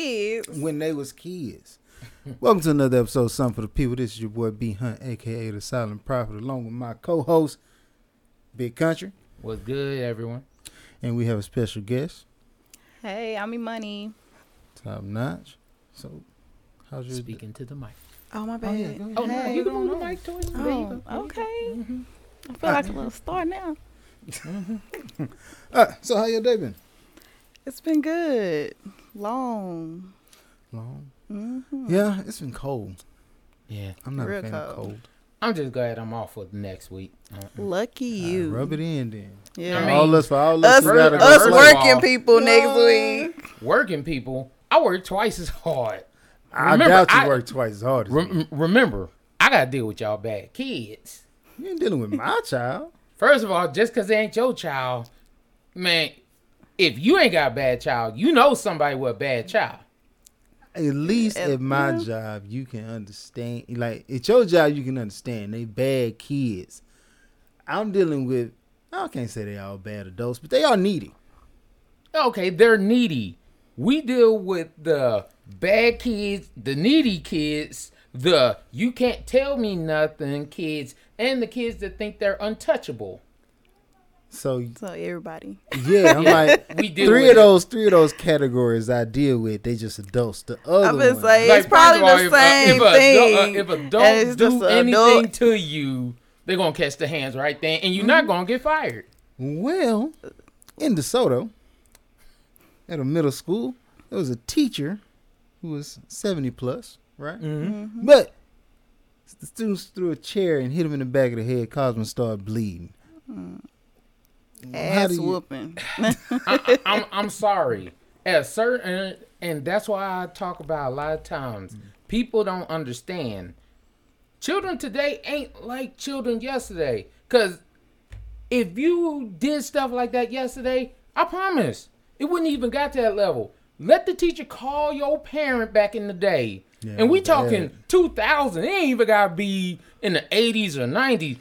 kids. when they was kids. Welcome to another episode of Something for the People. This is your boy B Hunt, aka the Silent Prophet, along with my co-host, Big Country, What's good, everyone? and we have a special guest, Hey, I'm Money. Top Notch. So, how's your Speaking to the mic. Oh my Oh, bad. yeah, go ahead. Oh, no, Hey. you can move the mic towards me. Oh, go. There you okay. go. Mhm. I feel like a little star now. Uh, so how your day been? It's been good. Long. Long. hmm Yeah, it's been cold. Yeah, I'm not Real a fan of cold. cold. I'm just glad I'm off for the next week. Uh, Lucky you. Uh, rub it in then. Yeah. I mean, all us for all us, us gotta go us first of play. working all- people next week. working people, I work twice as hard. I Remember, doubt you I- work twice as hard as me. Rem- remember, I gotta deal with y'all bad kids. You ain't dealing with my child. First of all, just because they ain't your child, man, if you ain't got a bad child, you know somebody with a bad child. At least Yeah. at my job, you can understand. Like at your job, you can understand they bad kids. I'm dealing with. I can't say they all bad adults, but they are needy. Okay, they're needy. We deal with the bad kids, the needy kids, the you can't tell me nothing kids, and the kids that think they're untouchable. So So everybody. yeah, I'm like We deal three with of it. those three of those categories I deal with. They just adults. The other I've been ones- saying Like, it's probably first the if a- same if a, thing. adult- uh, if adults do anything adult- to you, they're gonna catch the hands right then, and you're not gonna get fired. Well, in DeSoto, at a middle school, there was a teacher who was 70 plus, right? Mm-hmm. But the students threw a chair and hit him in the back of the head, caused him to start bleeding. How ass you- whooping. I, I'm I'm sorry. At certain, and that's why I talk about a lot of times. People don't understand. Children today ain't like children yesterday. Cause if you did stuff like that yesterday, I promise it wouldn't even got to that level. Let the teacher call your parent back in the day. Yeah, and we bad. talking 2000. It ain't even gotta be in the 80s or 90s.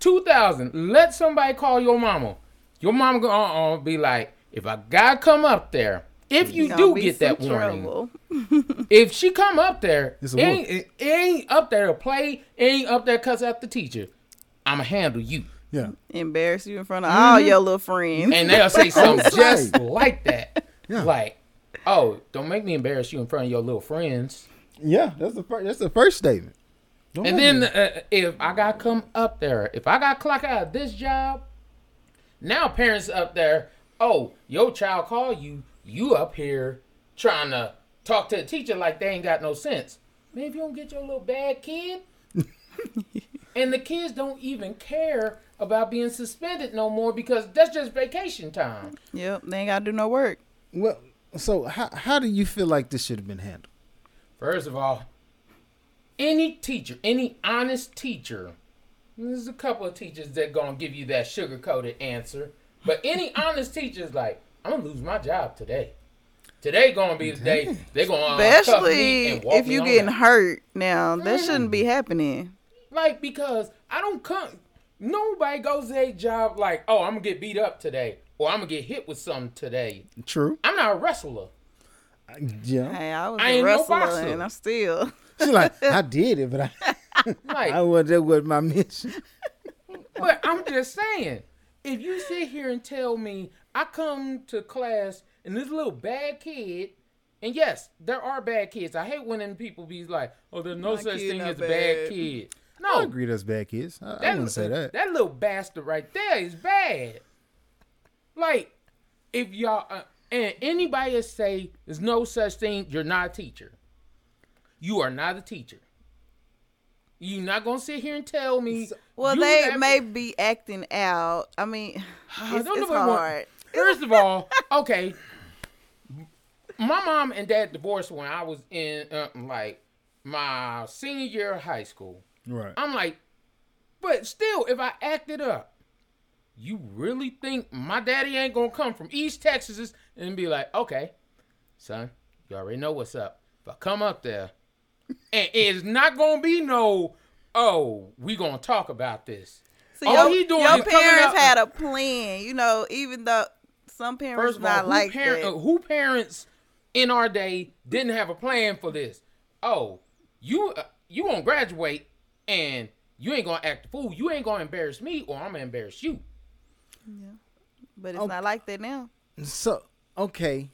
2000. Let somebody call your mama. Your mama gonna uh, be like, if I gotta come up there, if you Gonna do get some that warning, if she come up there, it ain't, it ain't up there to play, ain't up there cuss out the teacher. I'ma handle you. Yeah. Embarrass you in front of all your little friends. And they'll say something just like that. Yeah. Like, oh, don't make me embarrass you in front of your little friends. Yeah, that's the first. That's the first statement. Don't And then uh, if I got to come up there, if I got to clock out of this job, now parents up there, oh, your child call you, you up here trying to talk to the teacher like they ain't got no sense. Man, if you don't get your little bad kid, and the kids don't even care about being suspended no more because that's just vacation time. Yep, they ain't gotta do no work. well, so how how do you feel like this should have been handled? First of all, any teacher, any honest teacher, there's a couple of teachers that gonna give you that sugar coated answer, but any honest teacher is like, I'm gonna lose my job today. Today gonna be the day they're gonna uh, cuff Especially me and walk if you on getting out. hurt now. That shouldn't be happening. like because I don't come. Nobody goes to their job like, oh, I'm gonna get beat up today, or I'm gonna get hit with something today. True. I'm not a wrestler. Yeah. Hey, I was I a ain't no wrestler boxer. and I'm still. She's like, I did it, but I, Like, I was that was my mission. But I'm just saying, if you sit here and tell me I come to class and this little bad kid, and yes, there are bad kids. I hate when people be like, "Oh, there's no My such thing as a bad bad. kid." I No, agree, that's bad kids. I, I that, wouldn't say that. that little bastard right there is bad. Like, if y'all uh, and anybody that say there's no such thing, you're not a teacher. You are not a teacher. You're not gonna sit here and tell me. Well, they have- may be acting out. I mean, it's, don't it's hard. First of all, okay, my mom and dad divorced when I was in uh, like my senior year of high school. Right. I'm like, but still, if I acted up, you really think my daddy ain't gonna come from East Texas and be like, okay, son, you already know what's up. If I come up there, and it's not gonna be no, oh, we gonna talk about this. So All your, he doing your is parents had a plan, you know. Even though some parents First of not who, like parent, that. uh, who parents in our day didn't have a plan for this. Oh, you uh, you gonna graduate and you ain't gonna act a fool. You ain't gonna embarrass me, or I'm gonna embarrass you. Yeah, but it's Oh. not like that now. So okay,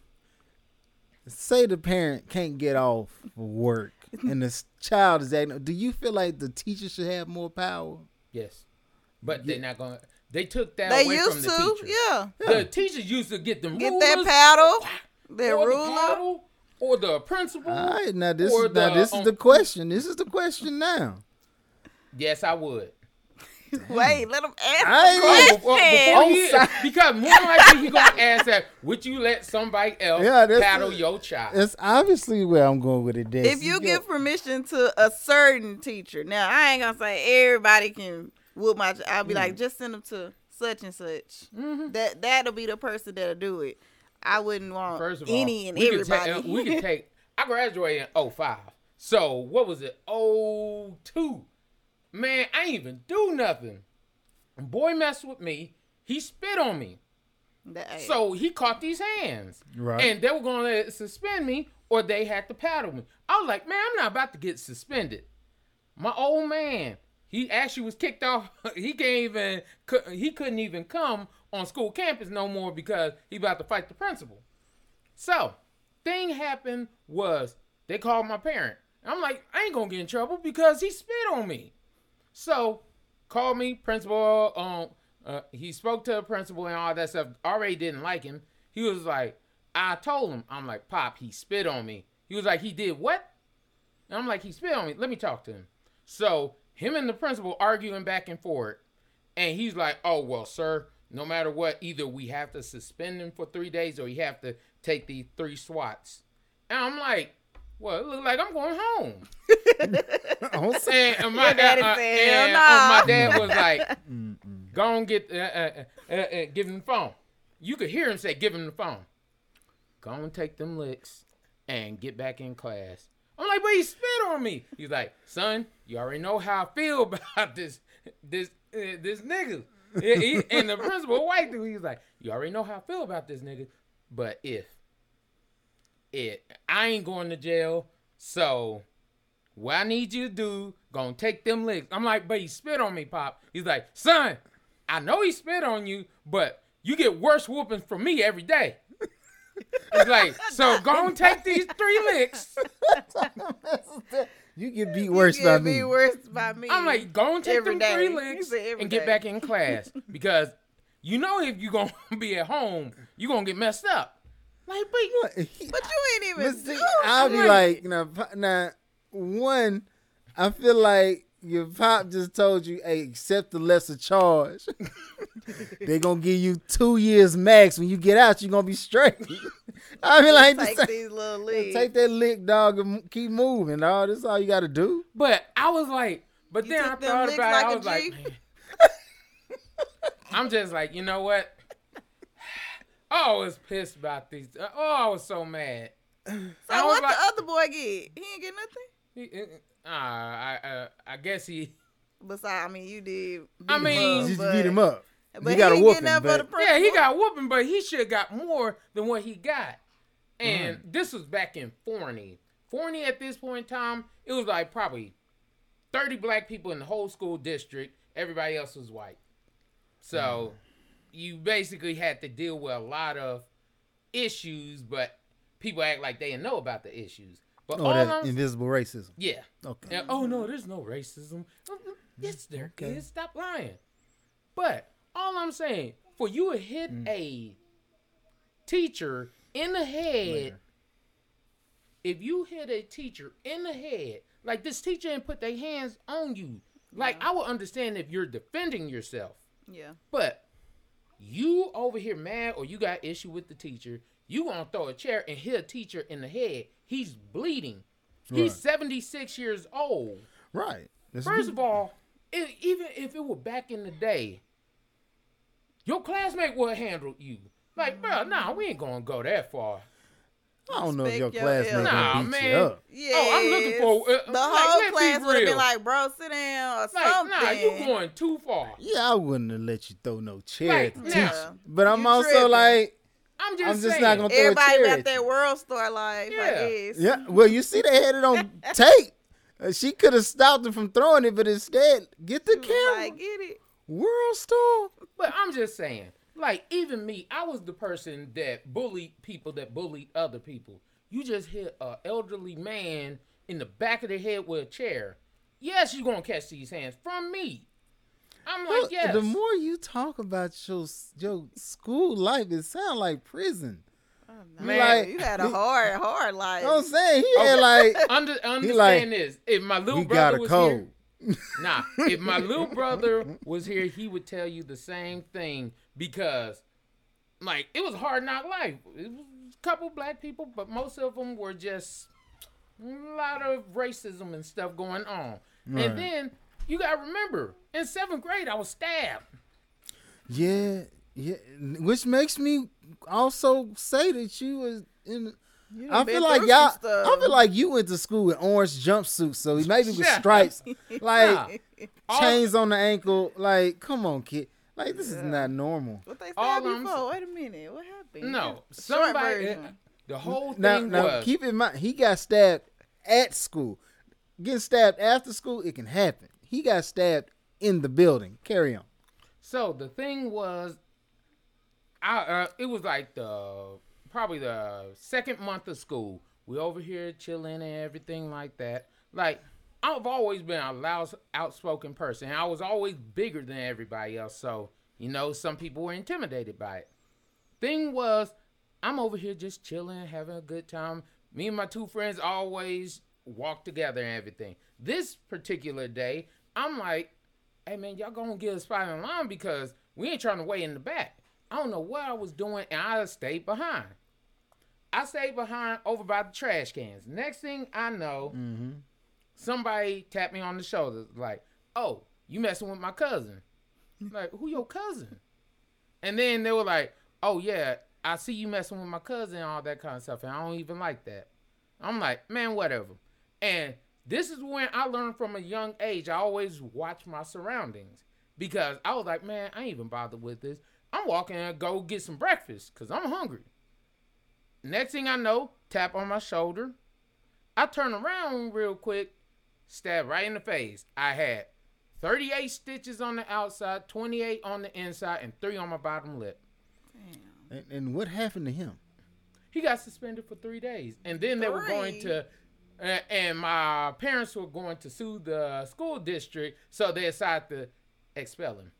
say the parent can't get off work and the s- child is acting. Do you feel like the teacher should have more power? Yes, but they're not gonna. They took that They away used from the to, teacher. yeah. The teachers used to get them Get rulers, that paddle, that or the ruler. paddle, or the principal. All right, now this or is now the, this is um, the question. This is the question now. Yes, I would. Wait, let him ask I the ain't- Oh, before, before he, because more likely he gonna ask that. Would you let somebody else Yeah, that's paddle the- your child? That's obviously where I'm going with it. Des. if you give permission to a certain teacher, now I ain't gonna say everybody can whoop my. I'll be like, Mm. just send them to such and such. Mhm. That that'll be the person that'll do it. I wouldn't want First of all, any and we could everybody. take- uh, we could take. I graduated in 05. So what was it? 02. Man, I ain't even do nothing. Boy messed with me. He spit on me. That- So he caught these hands. Right. And they were going to suspend me or they had to paddle me. I was like, man, I'm not about to get suspended. My old man, he actually was kicked off. He can't even, he couldn't even come on school campus no more because he about to fight the principal. So, thing happened was they called my parent. I'm like, I ain't gonna get in trouble because he spit on me. So, called me, principal. Um, uh, he spoke to the principal and all that stuff. Already didn't like him. He was like, I told him. I'm like, Pop, he spit on me. He was like, he did what? And I'm like, he spit on me. Let me talk to him. So him and the principal arguing back and forth, and he's like, oh well, sir. No matter what, either we have to suspend him for three days or you have to take these three swats. And I'm like, well, it looked like I'm going home. Oh, say- And my Your daddy uh, said, and, "Hell uh, my dad was like, "Go and get, uh, uh, uh, uh, give him the phone." You could hear him say, "Give him the phone." Go and take them licks and get back in class. I'm like, but he spit on me. He's like, son, you already know how I feel about this, this, uh, this nigga. And the principal, a white dude, he's like, you already know how I feel about this nigga. But if it, I ain't going to jail, so what I need you to do, gonna take them licks. I'm like, but he spit on me, Pop. He's like, son, I know he spit on you, but you get worse whoopings from me every day. He's like, so go and take these three licks. you get beat worse you by get me. me worse by me. I'm like, go and take Every them day. three licks and get day. back in class because you know if you're gonna be at home, you're gonna get messed up. Like, but but you ain't even. But see, do I'll be like, now, pa- now, one, I feel like your pop just told you, hey, accept the lesser charge. They're gonna give you two years max. When you get out, you're gonna be straight. I mean, like, take just these little leaves. take that lick, dog, and keep moving, dog. That's all you gotta do. But I was like, but You then I thought licks about like it. I a was like, man. I'm just like, you know what? I was pissed about these. Oh, I was so mad. So I was what like- the other boy get? He ain't get nothing. He, uh, I, uh, I guess he. Besides, I mean, you did. I mean- him up, Just but, beat him up. But you got a he ain't whooping, getting nothing for the but Yeah, he got whooping, but he should have got more than what he got. And this was back in Forney. Forney at this point in time, it was like probably 30 black people in the whole school district. Everybody else was white. So you basically had to deal with a lot of issues, but people act like they didn't know about the issues. But oh, all that I'm, invisible racism. yeah. Okay. Yeah, oh no, there's no racism. Yes, there Okay. is. Stop lying. But all I'm saying, for you to hit mm. a teacher in the head, if you hit a teacher in the head, like this teacher and put their hands on you, like I would understand if you're defending yourself. Yeah. But you over here mad or you got issue with the teacher, you gonna throw a chair and hit a teacher in the head. He's bleeding. He's Right. 76 years old. Right. That's First of all, i even if it were back in the day, your classmate would have handled you. Like, bro, nah, we ain't gonna go that far. I don't know if your your classmate elders. Nah, gonna beat man. you up. Yeah. Oh, I'm looking for- uh, the like, whole let's class would have been like, "Bro, sit down" or Like, something. nah, you going too far. Yeah, I wouldn't have let you throw no chair Like, at the now- teacher. But I'm You also tripping. like, I'm just, I'm just saying. not gonna throw a Everybody chair got at that WorldStar life. Yeah. I guess. Yeah, well, you see, they had it on tape. Uh, she could have stopped him from throwing it, but instead, get the She was camera. Like, get it. WorldStar. But I'm just saying, like even me, I was the person that bullied people that bullied other people. You just hit a elderly man in the back of the head with a chair. Yes, you're gonna catch these hands from me. I'm like, Look, yes. The more you talk about your your school life, it sounds like prison. Oh, Man. like- you had a hard, hard life. You know what I'm saying he had like Under, understand like, this. If my little we got brother a was code. here, Nah, if my little brother was here, he would tell you the same thing because, like, it was hard knock life. It was a couple black people, but most of them were just a lot of racism and stuff going on. Right. And then you gotta remember, in seventh grade, I was stabbed. Yeah, yeah. Which makes me also say that you was in. You I feel like y'all. I feel like you went to school with orange jumpsuits, so maybe with stripes, like All- chains on the ankle. Like, come on, kid. Like this is not normal. What they All stabbed you I'm for? Wait a minute. What happened? No, The somebody. version. The whole thing Now, now was keep in mind, he got stabbed at school. Getting stabbed after school, it can happen. He got stabbed in the building. Carry on. So the thing was, I uh, it was like the probably the second month of school. We over here chilling and everything like that. Like I've always been a loud, outspoken person. I was always bigger than everybody else. So you know, some people were intimidated by it. Thing was, I'm over here just chilling, having a good time. Me and my two friends always walk together and everything. This particular day, I'm like, hey man, y'all gonna get a spot in line because we ain't trying to wait in the back. I don't know what I was doing, and I stayed behind. I stayed behind over by the trash cans. Next thing I know, mm-hmm. Somebody tapped me on the shoulder, like, "Oh, you messing with my cousin?" like, who your cousin? And then they were like, "Oh yeah, I see you messing with my cousin and all that kind of stuff, and I don't even like that." I'm like, man, whatever. And this is when I learned from a young age. I always watch my surroundings because I was like, man, I ain't even bothered with this. I'm walking and go get some breakfast because I'm hungry. Next thing I know, tap on my shoulder. I turn around real quick, stab right in the face. I had 38 stitches on the outside, 28 on the inside, and three on my bottom lip. And, and what happened to him? He got suspended for three days, and then they were going to, uh, and my parents were going to sue the school district, so they decided to expel him.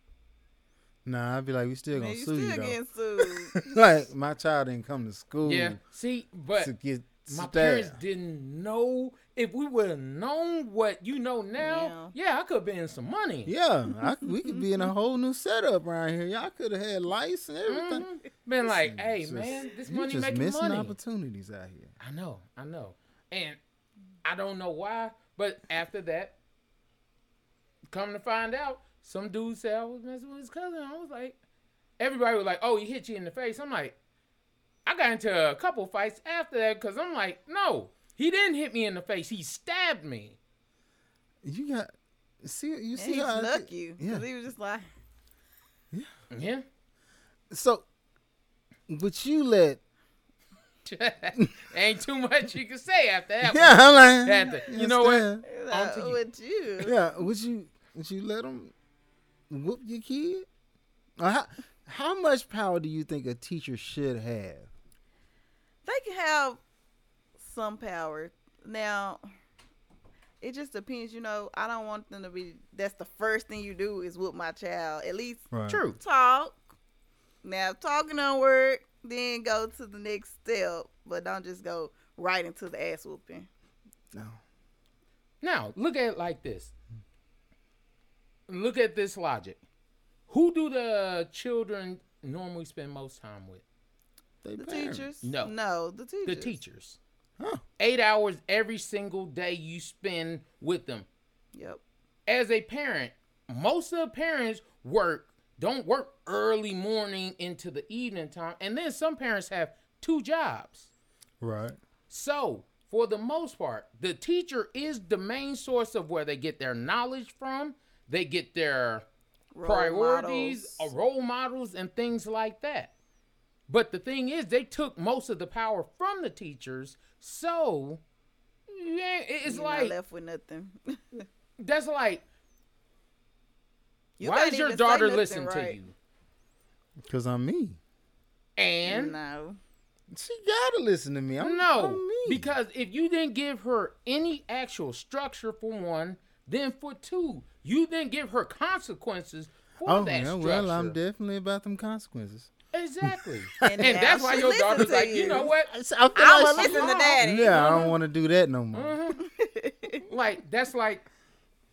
Nah, I'd be like, we still gonna you sue still you though. getting sued. like my child didn't come to school Yeah, see, but to get my stabbed. parents didn't know. If we would have known what you know now, yeah, I could have been in some money. Yeah, I, we could be in a whole new setup around here. Y'all could have had lights and everything. Mhm. Been like, hey Just- man, this money just making missing money. opportunities out here. I know, I know. And I don't know why, but after that, come to find out, some dude said I was messing with his cousin. I was like, everybody was like, oh, he hit you in the face. I'm like, I got into a couple fights after that because I'm like, no, he didn't hit me in the face. He stabbed me. You got see you And see he how I snuck did- you. Yeah. He was just like, Yeah. yeah. So, but you let Ain't too much you can say after that. yeah. I'm like Had to- you know what? understand. he was On like to you. with you. Yeah, would you would you let him whoop your kid? Or how how much power do you think a teacher should have? They can have some power. Now, it just depends. You know, I don't want them to be. That's the first thing you do is whoop my child. At least Right. True. talk. Now, talking don't work, then go to the next step. But don't just go right into the ass whooping. No. Now, look at it like this. Look at this logic. Who do the children normally spend most time with? They The parents. teachers? No. No, the teachers. The teachers. Huh. Eight hours every single day you spend with them. Yep. As a parent, most of the parents work, don't work early morning into the evening time. And then some parents have two jobs. Right. So, for the most part, the teacher is the main source of where they get their knowledge from. They get their Role priorities, models. uh, role models, and things like that. But the thing is, they took most of the power from the teachers. So, yeah, it- it's You're like left with nothing. that's like. You why can't does your daughter nothing listen to you? Cause I'm me. And no. She gotta listen to me. I'm, no, I'm me. because if you didn't give her any actual structure for one, then for two, you didn't give her consequences for oh that yeah, structure. well, I'm definitely about them consequences. Exactly. And and that's why your daughter's like, you. you. know what? I feel like I'ma she- listen to daddy. Yeah, I don't want to do that no more. Mm-hmm. like that's like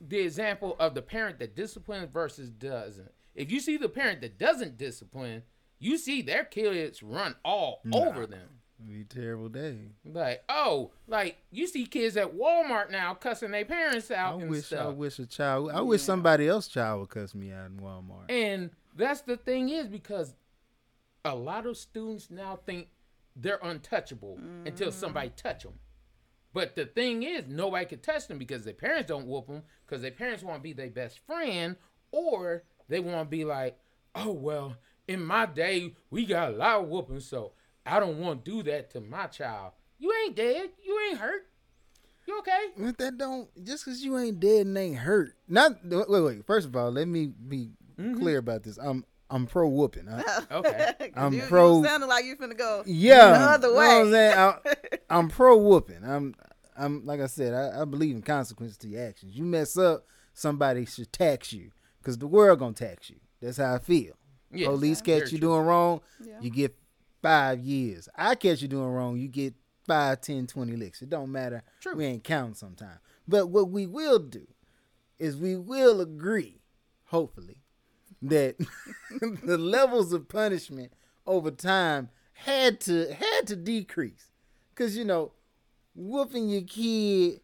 the example of the parent that disciplines versus doesn't. If you see the parent that doesn't discipline, you see their kids run all over them. Be a terrible day. Like, oh, like you see kids at Walmart now cussing their parents I out and wish I wish a child. I wish somebody else child would cuss me out in Walmart. And that's the thing is because a lot of students now think they're untouchable until somebody touch them. But the thing is, nobody can touch them because their parents don't whoop them because their parents want to be their best friend or they want to be like, oh well, in my day we got a lot of whooping, so I don't want to do that to my child. You ain't dead. You ain't hurt. You okay? But that don't just because you ain't dead and ain't hurt. Not wait, wait. First of all, let me be Mm-hmm. clear about this. I'm I'm pro whooping. I, Okay. 'Cause I'm you, pro- You sounded like you finna go yeah, the other know what way. I'm saying? I, I'm pro whooping. I'm I'm like I said. I, I believe in consequences to your actions. You mess up, somebody should tax you because the world gonna tax you. That's how I feel. Yes, Police very catch you true. doing wrong, Yeah. you get five years. I catch you doing wrong, you get five, ten, twenty licks. It don't matter. True. We ain't counting sometimes. But what we will do is we will agree, hopefully, that the levels of punishment over time had to had to decrease. Cause you know, whooping your kid.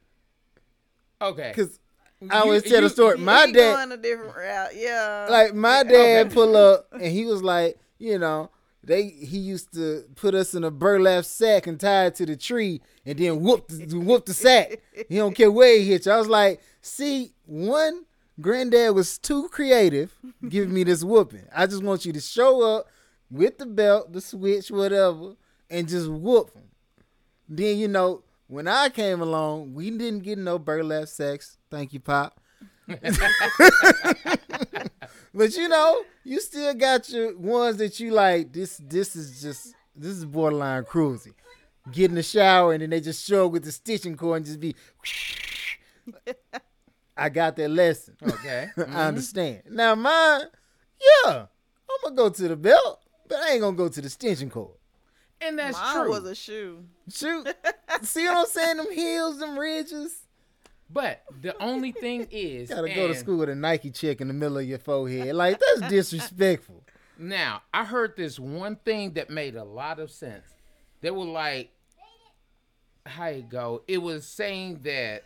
Okay. Cause I You- always tell you- the story. My dad, going a different route. Yeah. like my Okay. dad pull up and he was like, you know, they he used to put us in a burlap sack and tie it to the tree and then whoop the, whoop the sack. He don't care where he hit you. I was like, see, one, granddad was too creative giving me this whooping. I just want you to show up with the belt, the switch, whatever, and just whoop him. Then you know, when I came along, we didn't get no burlap sex. Thank you, Pop. But you know, you still got your ones that you like. This this is just this is borderline cruelty. Get in the shower and then they just show up with the stitching cord and just be. I got that lesson. Okay. I mm-hmm. understand. Now mine, yeah, I'm gonna go to the belt, but I ain't gonna go to the stitching cord. And that's Mine true. was a shoe. Shoe. see what I'm saying? Them heels, them ridges. But the only thing is, Gotta go to school with a Nike check in the middle of your forehead. Like that's disrespectful. Now I heard this one thing that made a lot of sense. They were like, how you go? It was saying that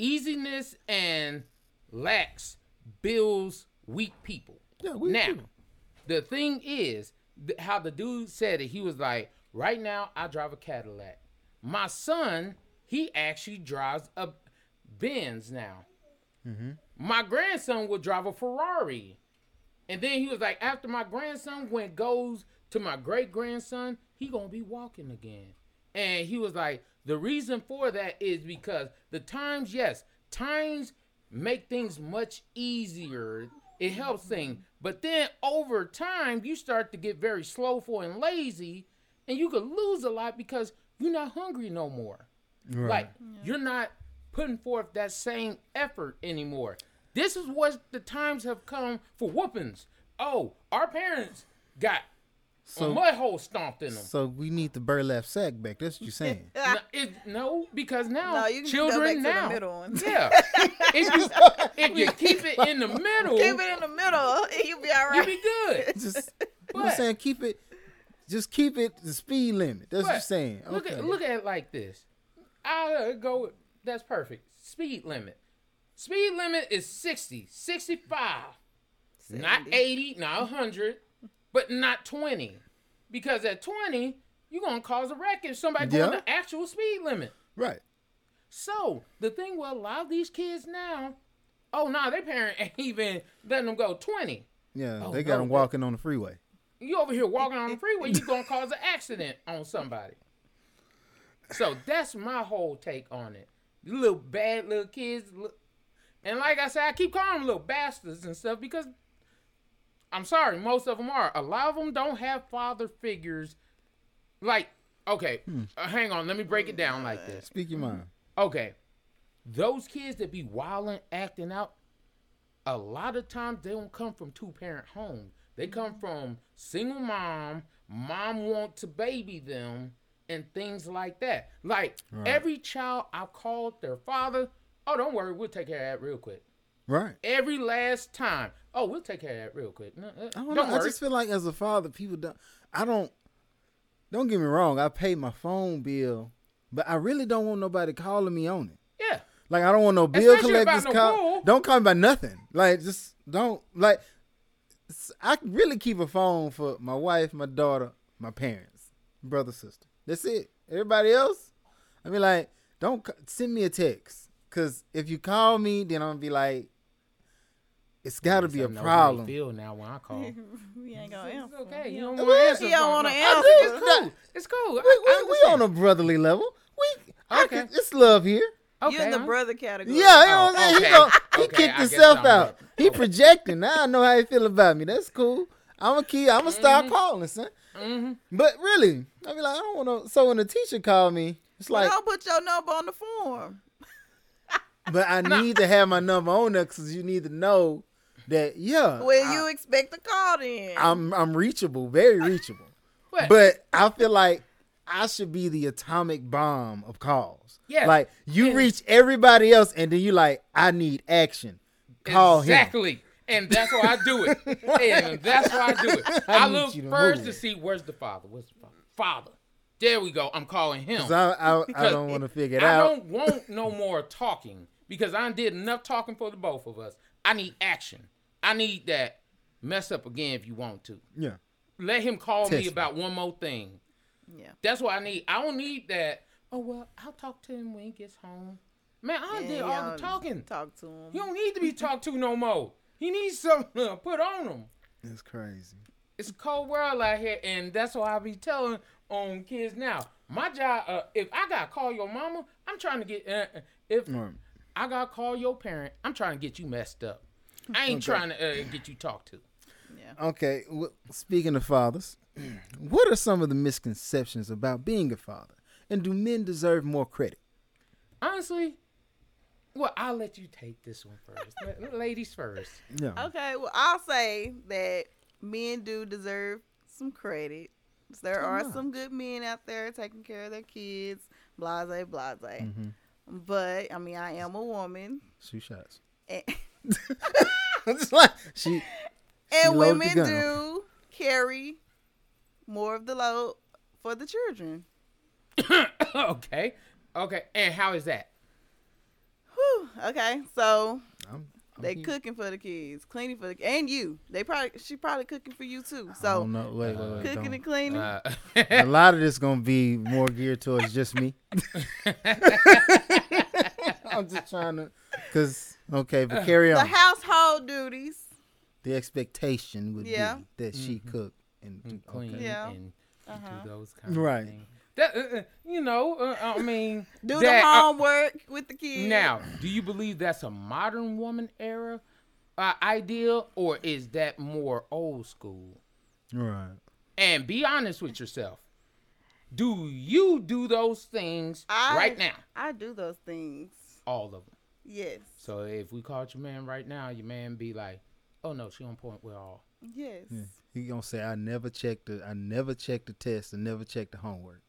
easiness and lax builds weak people. Yeah, we now, too. the thing is, th- how the dude said it, he was like, right now I drive a Cadillac. My son, he actually drives a Benz now. Mm-hmm. My grandson will drive a Ferrari. And then he was like, after my grandson, went goes to my great grandson, he gonna be walking again. And he was like, the reason for that is because the times, yes, times make things much easier. It helps things. But then over time, you start to get very slowful and lazy, and you could lose a lot because you're not hungry no more. Like you're not putting forth that same effort anymore. This is what the times have come for whoopings. Oh, our parents got So- a mud hole stomped in them. So we need the burlap sack back. That's what you're saying. no, it, no, because now No, you can go children back to the now, middle one. yeah. if you if you keep it in the middle, Keep it in the middle. You'll be all right. you'll be good. just I'm saying keep it just keep it the speed limit. That's what you're But saying. Look at look at it like this. I go. That's perfect. Speed limit. Speed limit is 60, 65. Not 80, not 100, but not 20. Because at 20, you're going to cause a wreck if somebody going Yeah. the actual speed limit. right. So, the thing with a lot of these kids now, oh, no, their parent ain't even letting them go 20. Yeah, Oh, they got no, them walking on the freeway. you over here walking on the freeway, you're gonna cause an accident on somebody. So that's my whole take on it. The little bad little kids, and like I said, I keep calling them little bastards and stuff because I'm sorry, most of them are. A lot of them don't have father figures. Like, okay, uh, hang on, let me break it down like this. Speak your mind. Okay, those kids that be wilding, acting out, a lot of times they don't come from two parent homes. They come from single mom, mom want to baby them, and things like that. Like every child I called their father, oh don't worry, we'll take care of that real quick. Right. Every last time, oh we'll take care of that real quick. No, uh, I don't, don't know. I just feel like as a father, people don't. I don't. Don't get me wrong. I pay my phone bill, but I really don't want nobody calling me on it. yeah, Like I don't want no bill Especially collectors no call. Don't call me about nothing. Like just don't like. I really keep a phone for my wife, my daughter, my parents, brother, sister. That's it. Everybody else, I mean, like, don't send me a text. Cause if you call me, then I'm gonna be like, it's got to be I a know how they problem. Feel now when I call. we ain't gonna It's answer. okay. You don't don't- want to answer. He don't want to answer. It's cool. It's cool. We, we, we on a brotherly level. We, I Okay. can, it's love here. Okay, you in the huh? brother category. Yeah, you know what I'm saying? okay. He, gon- he Okay, kicked himself out. He Okay. projecting. Now I know how he feel about me. That's cool. I'm gonna keep. I'm gonna start Mm-hmm. calling, son. Mhm. But really, I be like, I don't want to. So when the teacher called me, it's Well, like, don't put your number on the form. but I need to have my number on there because you need to know that yeah, Well, I, you expect a call then. I'm I'm reachable, very reachable. What? But I feel like I should be the atomic bomb of calls. Yeah. Like you And- reach everybody else, and then you like, I need action. Call him. exactly. And that's why I do it. and that's why I do it. I I, look to first to see where's the father. Where's the father? Father. There we go. I'm calling him. I, I, I don't want to figure it I out. I don't want no more talking because I did enough talking for the both of us. I need action. I need that. Mess up again if you want to. Yeah. Let him call Test me me. about one more thing. yeah. That's what I need. I don't need that. Oh well, I'll talk to him when he gets home. Man, I Yeah, did all the talking. Talk to him. He don't need to be talked to no more. He needs something to put on him. It's crazy. It's a cold world out here, and that's what I be telling on kids now. My job, uh, if I gotta call your mama, I'm trying to get. Uh, uh, if Right. I gotta call your parent, I'm trying to get you messed up. I ain't trying to uh, get you talked to. Yeah. Okay. Well, speaking of fathers, what are some of the misconceptions about being a father? And do men deserve more credit? Honestly, well, I'll let you take this one first. Ladies first. Yeah. Okay, well, I'll say that men do deserve some credit. There are much? some good men out there taking care of their kids, blase, blase. Mm-hmm. But I mean, I am a woman, Shoot shots. and, Just like she. and loaded the women gun. do carry more of the load for the children. okay, okay. And how is that? Whew, okay, so I'm, I'm they keep- cooking for the kids, cleaning for the and you. They probably she probably cooking for you too. I So don't know. Wait, wait, wait. cooking don't. and cleaning. Uh, A lot of this gonna be more geared towards just me. I'm just trying to, cause okay, but carry on. the household duties. The expectation would Yeah. be that she cook and do, and clean okay. Yeah. and Uh-huh. do those kind Right. of things. That uh, uh, you know, uh, I mean, Do that, the uh, homework with the kids. now, do you believe that's a modern woman era uh, ideal, or is that more old school? Right. And be honest with yourself. Do you do those things I, right now? I do those things. All of them. Yes. So if we called your man right now, your man be like, "Oh no, she on point with all." Yes. Yeah. He gonna say I never checked the I never checked the test and never checked the homework.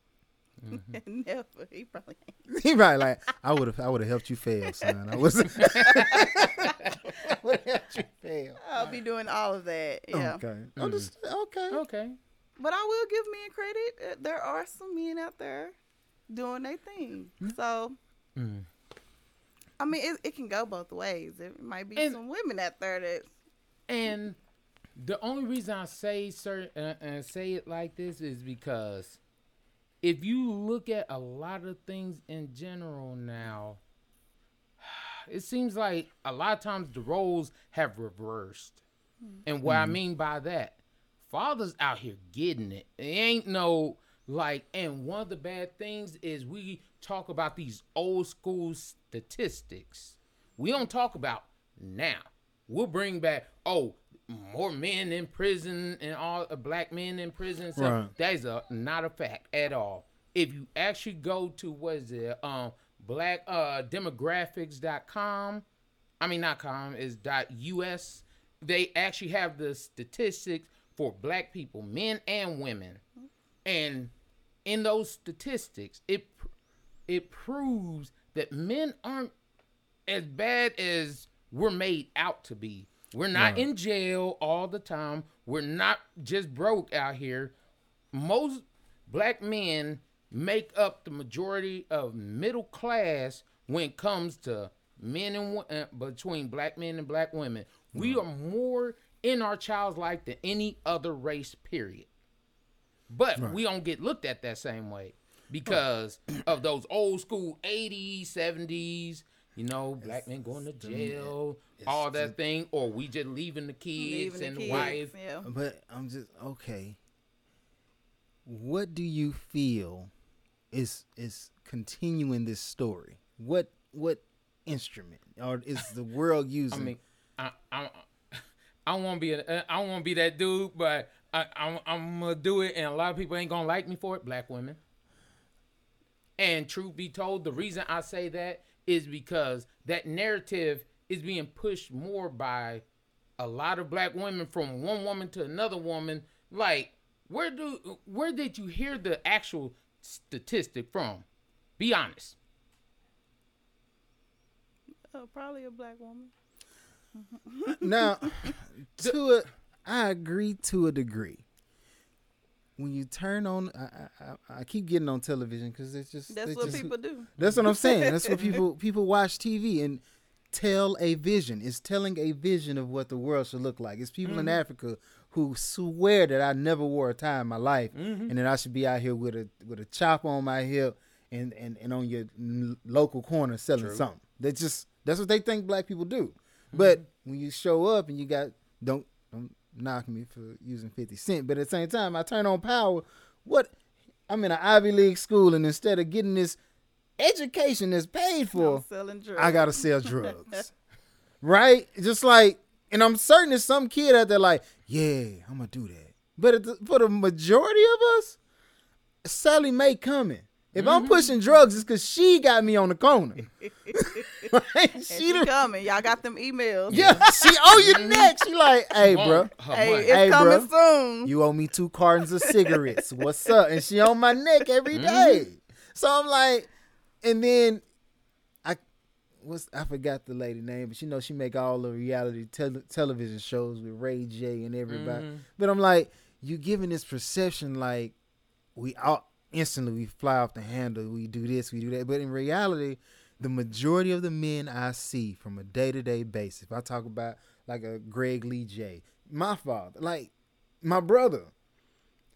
Never. He probably ain't. He probably like I would have I would have helped you fail, son. I was I would have helped you fail. I'll be doing all of that. Yeah. Okay. Understand. Okay. Okay. But I will give men credit. Uh, There are some men out there doing their thing. So, Mm. I mean, it, it can go both ways. It might be And- some women out there that. And the only reason I say certain uh, and say it like this is because if you look at a lot of things in general now, it seems like a lot of times the roles have reversed. Hmm. And what I mm-hmm. mean by that, fathers out here getting it. It ain't no like. And one of the bad things is we talk about these old school statistics. We don't talk about now. We'll bring back oh more men in prison and all uh, black men in prison. stuff. Right. That is a not a fact at all. If you actually go to what is it um black uh demographics.com I mean not com is dot us they actually have the statistics for black people men and women and in those statistics it it proves that men aren't as bad as we're made out to be we're not Right. in jail all the time we're not just broke out here most black men make up the majority of middle class when it comes to men and uh, between black men and black women. We are more in our child's life than any other race. Period. But we don't get looked at that same way because of those old school 80s, 70s. You know, black men going to jail, all that thing, or we just leaving the kids Leaving the and kids, wife. Yeah. But I'm just okay. What do you feel is is continuing this story? What what instrument or is the world I using? mean, I I I want to be a, uh, I want to be that dude, but I, I'm I'm gonna do it, and a lot of people ain't gonna like me for it. Black women. And truth be told, the reason I say that is because that narrative is being pushed more by a lot of black women from one woman to another woman. Like, where do where did you hear the actual statistic from? Be honest. Oh, probably a black woman. now, to a, I agree to a degree. When you turn on, I I, I- keep getting on television because it's just That's what just- people do. That's what I'm saying. That's what people people watch TV and tell a vision. It's telling a vision of what the world should look like. It's people in mm-hmm. Africa who swear that I never wore a tie in my life mm-hmm. and that I should be out here with a with a chop on my hip and and, and on your n- local corner selling something. They just that's what they think black people do. Mm-hmm. But when you show up and you got don't knock me for using 50 cent, but at the same time I turn on power, what I'm in an Ivy League school and instead of getting this education that's paid for, I'm selling drugs. I gotta sell drugs. right? Just like, and I'm certain there's some kid out there like, yeah, I'm gonna do that. But the, for the majority of us, Sallie Mae coming. If I'm mm-hmm. pushing drugs, it's because she got me on the corner. Right? And she she the, coming. Y'all got them emails. yeah, she owe you mm-hmm. next. She like, hey, bro, Her Hey, it's Hey, coming bruh. soon. you owe me two cartons of cigarettes. What's up? And she on my neck every day. So I'm like, and then I what's I forgot the lady name, but you know she make all the reality tele- television shows with Ray J and everybody. Mm-hmm. But I'm like, you giving this perception like we all instantly we fly off the handle, we do this, we do that. But in reality, the majority of the men I see from a day to day basis, if I talk about like a Greg Lee J, my father, like my brother,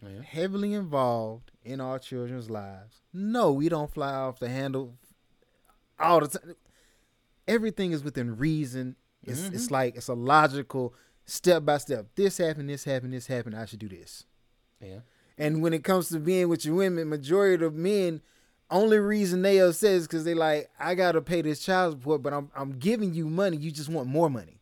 oh, Yeah. heavily involved in our children's lives. No, we don't fly off the handle all the time. Everything is within reason. It's it's mm-hmm. like it's a logical step by step. This happened, this happened, this happened. I should do this. Yeah. And when it comes to being with your women, majority of men, only reason they upset is because they like, I gotta pay this child support, but I'm I'm giving you money. You just want more money.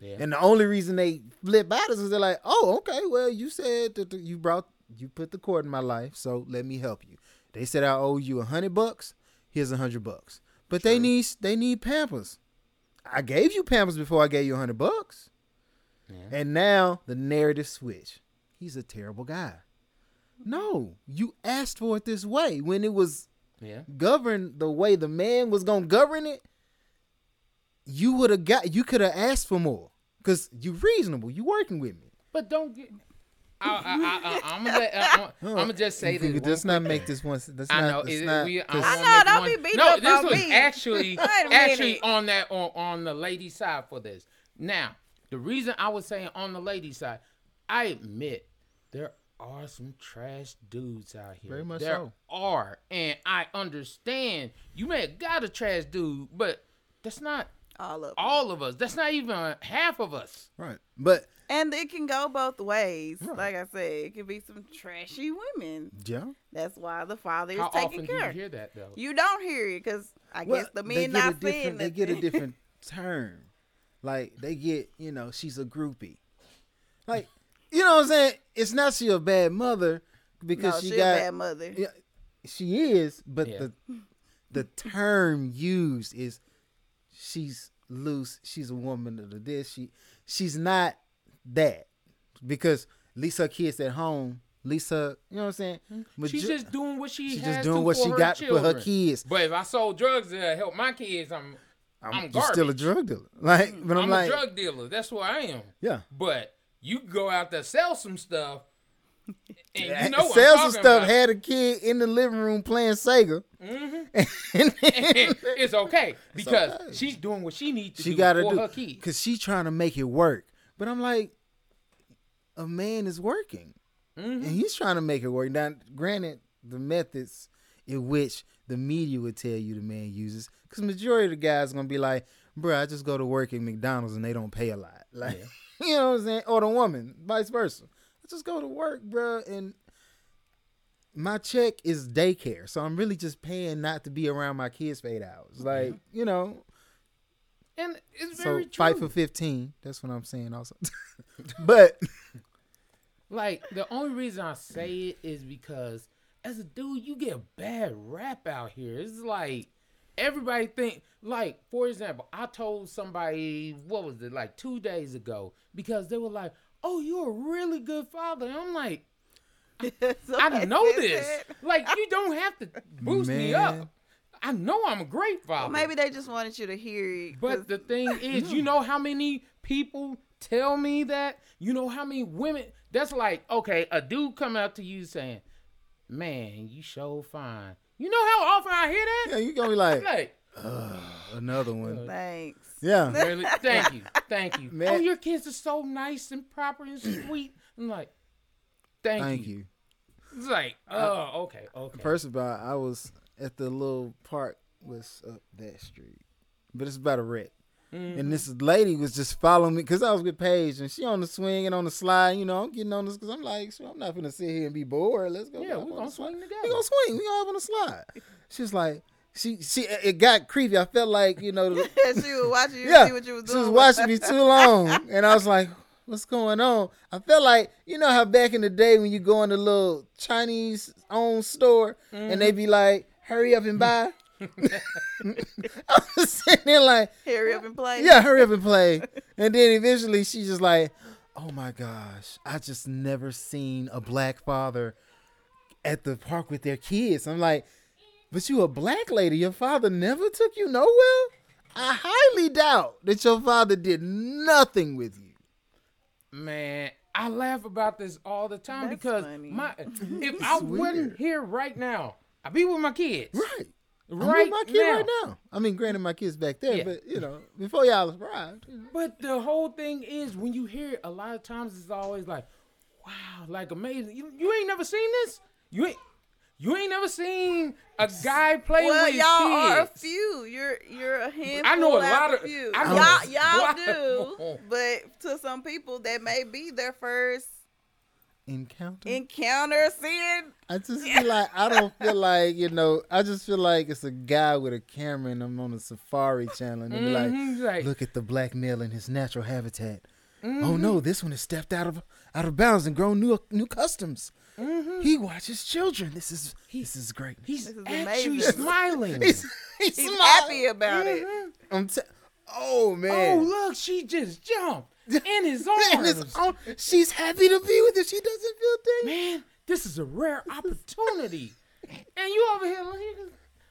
Yeah. And the only reason they flip out is they're like, oh, okay, well, you said that you brought, you put the cord in my life, so let me help you. They said I owe you a hundred bucks. Here's a hundred bucks. But they need they need Pampers. I gave you Pampers before I gave you a hundred bucks. Yeah. And now the narrative switch. He's a terrible guy. No, you asked for it this way when it was Yeah. governed the way the man was gonna govern it, you would have got you could have asked for more because you reasonable. You working with me. But don't get. I, I, I, I, I'm gonna I, I'm gonna just say You this. could one not make this one. That's I not. know. That's it, not we, I 'cause- I know, make don't one- be beating No, up this on was me. actually Wait a actually minute. on that on, on the lady side for this. Now, the reason I was saying on the lady side, I admit there are some trash dudes out here. Very much there so. are, and I understand you may have got a trash dude, but that's not All of them. All of us. That's not even half of us. Right. But And it can go both ways. Right. Like I said, it can be some trashy women. yeah. That's why the father is taking care. How taking often do care. you hear that though? You don't hear it because I Well, guess the men not saying different. They get a different term. Like they get, you know, she's a groupie. Like, you know what I'm saying? It's not she a bad mother because no, she she got a bad mother. Yeah, she is, but Yeah. the the term used is she's loose. She's a woman of the this. She she's not that because Lisa least kids at home. Lisa, you know what I'm saying? Mm-hmm. But She's just doing what she she's has just doing to what for she her got for her kids. But if I sold drugs to help my kids, I'm I'm, you're still a drug dealer. Like, but I'm, I'm, like, a drug dealer. That's what I am. yeah. But you go out there sell some stuff, and you know sell and talking stuff about. had a kid in the living room playing Sega. And then- it's okay because okay. she's doing what she needs to she do got to for do her kids. because she's trying to make it work. But I'm like, a man is working, Mm-hmm. and he's trying to make it work. Now, granted, the methods in which the media would tell you the man uses, because majority of the guys gonna be like, "Bruh, I just go to work at McDonald's and they don't pay a lot." Like, you know what I'm saying? Or the woman, vice versa. I just go to work, bruh, and my check is daycare, so I'm really just paying not to be around my kids for eight hours. Like, you know, And it's so very true. fight for 15. That's what I'm saying also. but Like the only reason I say it is because as a dude, you get a bad rap out here. It's like everybody think like for example, I told somebody what was it like two days ago because they were like, "Oh, you're a really good father." And I'm like, I know this. Like you don't have to boost me up. I know I'm a great father. Maybe they just wanted you to hear it. 'cause But the thing is, you know how many people tell me that? You know how many women? That's like, okay, a dude come up to you saying, "Man, you so fine." You know how often I hear that? yeah, that? you gonna be like Like, another one. Thanks. Yeah. really? Thank you, thank you. Man. Oh, your kids are so nice and proper and sweet. I'm like, thank, Thank you. you. It's like, oh, okay, okay. First of all, I was at the little park was up that street, but it's about a wreck. Mm-hmm. And this lady was just following me because I was with Paige, and she on the swing and on the slide. You know, I'm getting on this because I'm like, "Sure, I'm not gonna sit here and be bored. Let's go. Yeah, we on gonna swing We together. gonna swing. We gonna hop on the slide. She's like, she she it got creepy. I felt like you know, the, she was watching you yeah, see what you was she was watching me too long, and I was like, "What's going on?" I felt like you know how back in the day when you go in the little Chinese owned store and Mm-hmm. they be like, "Hurry up and buy." I was sitting there like, Hurry up and play. "Yeah, hurry up and play," and then eventually she's just like, "Oh my gosh, I just never seen a black father at the park with their kids." I'm like, "But you a black lady? Your father never took you nowhere." I highly doubt that your father did nothing with you. Man, I laugh about this all the time That's because funny. my if I wasn't here right now, I'd be with my kids. Right. I'm Right with my kid now. right now. I mean, granted, my kid's back there, Yeah. but you know, before y'all arrived, you know. But the whole thing is when you hear it, a lot of times it's always like, wow, like amazing. You, you ain't never seen this? You ain't you ain't never seen a guy play Well, with y'all are a few. You're you're a handful. I know a lot of- few. I know y'all y'all do, but to some people that may be their first encounter. encounter seeing. I just feel like I don't feel like you know. I just feel like it's a guy with a camera and I'm on a safari channel and Mhm, like, like- "Look at the black male in his natural habitat." Oh Mm-hmm. no, this one has stepped out of out of bounds and grown new new customs. He watches children. This is this is great. He's is actually smiling. He's, he's, He's smiling. happy about it. I'm t- oh man. oh, look, she just jumped in his arms. it's on- she's happy to be with you. She doesn't feel things. Man, this is a rare opportunity. and you over here, look,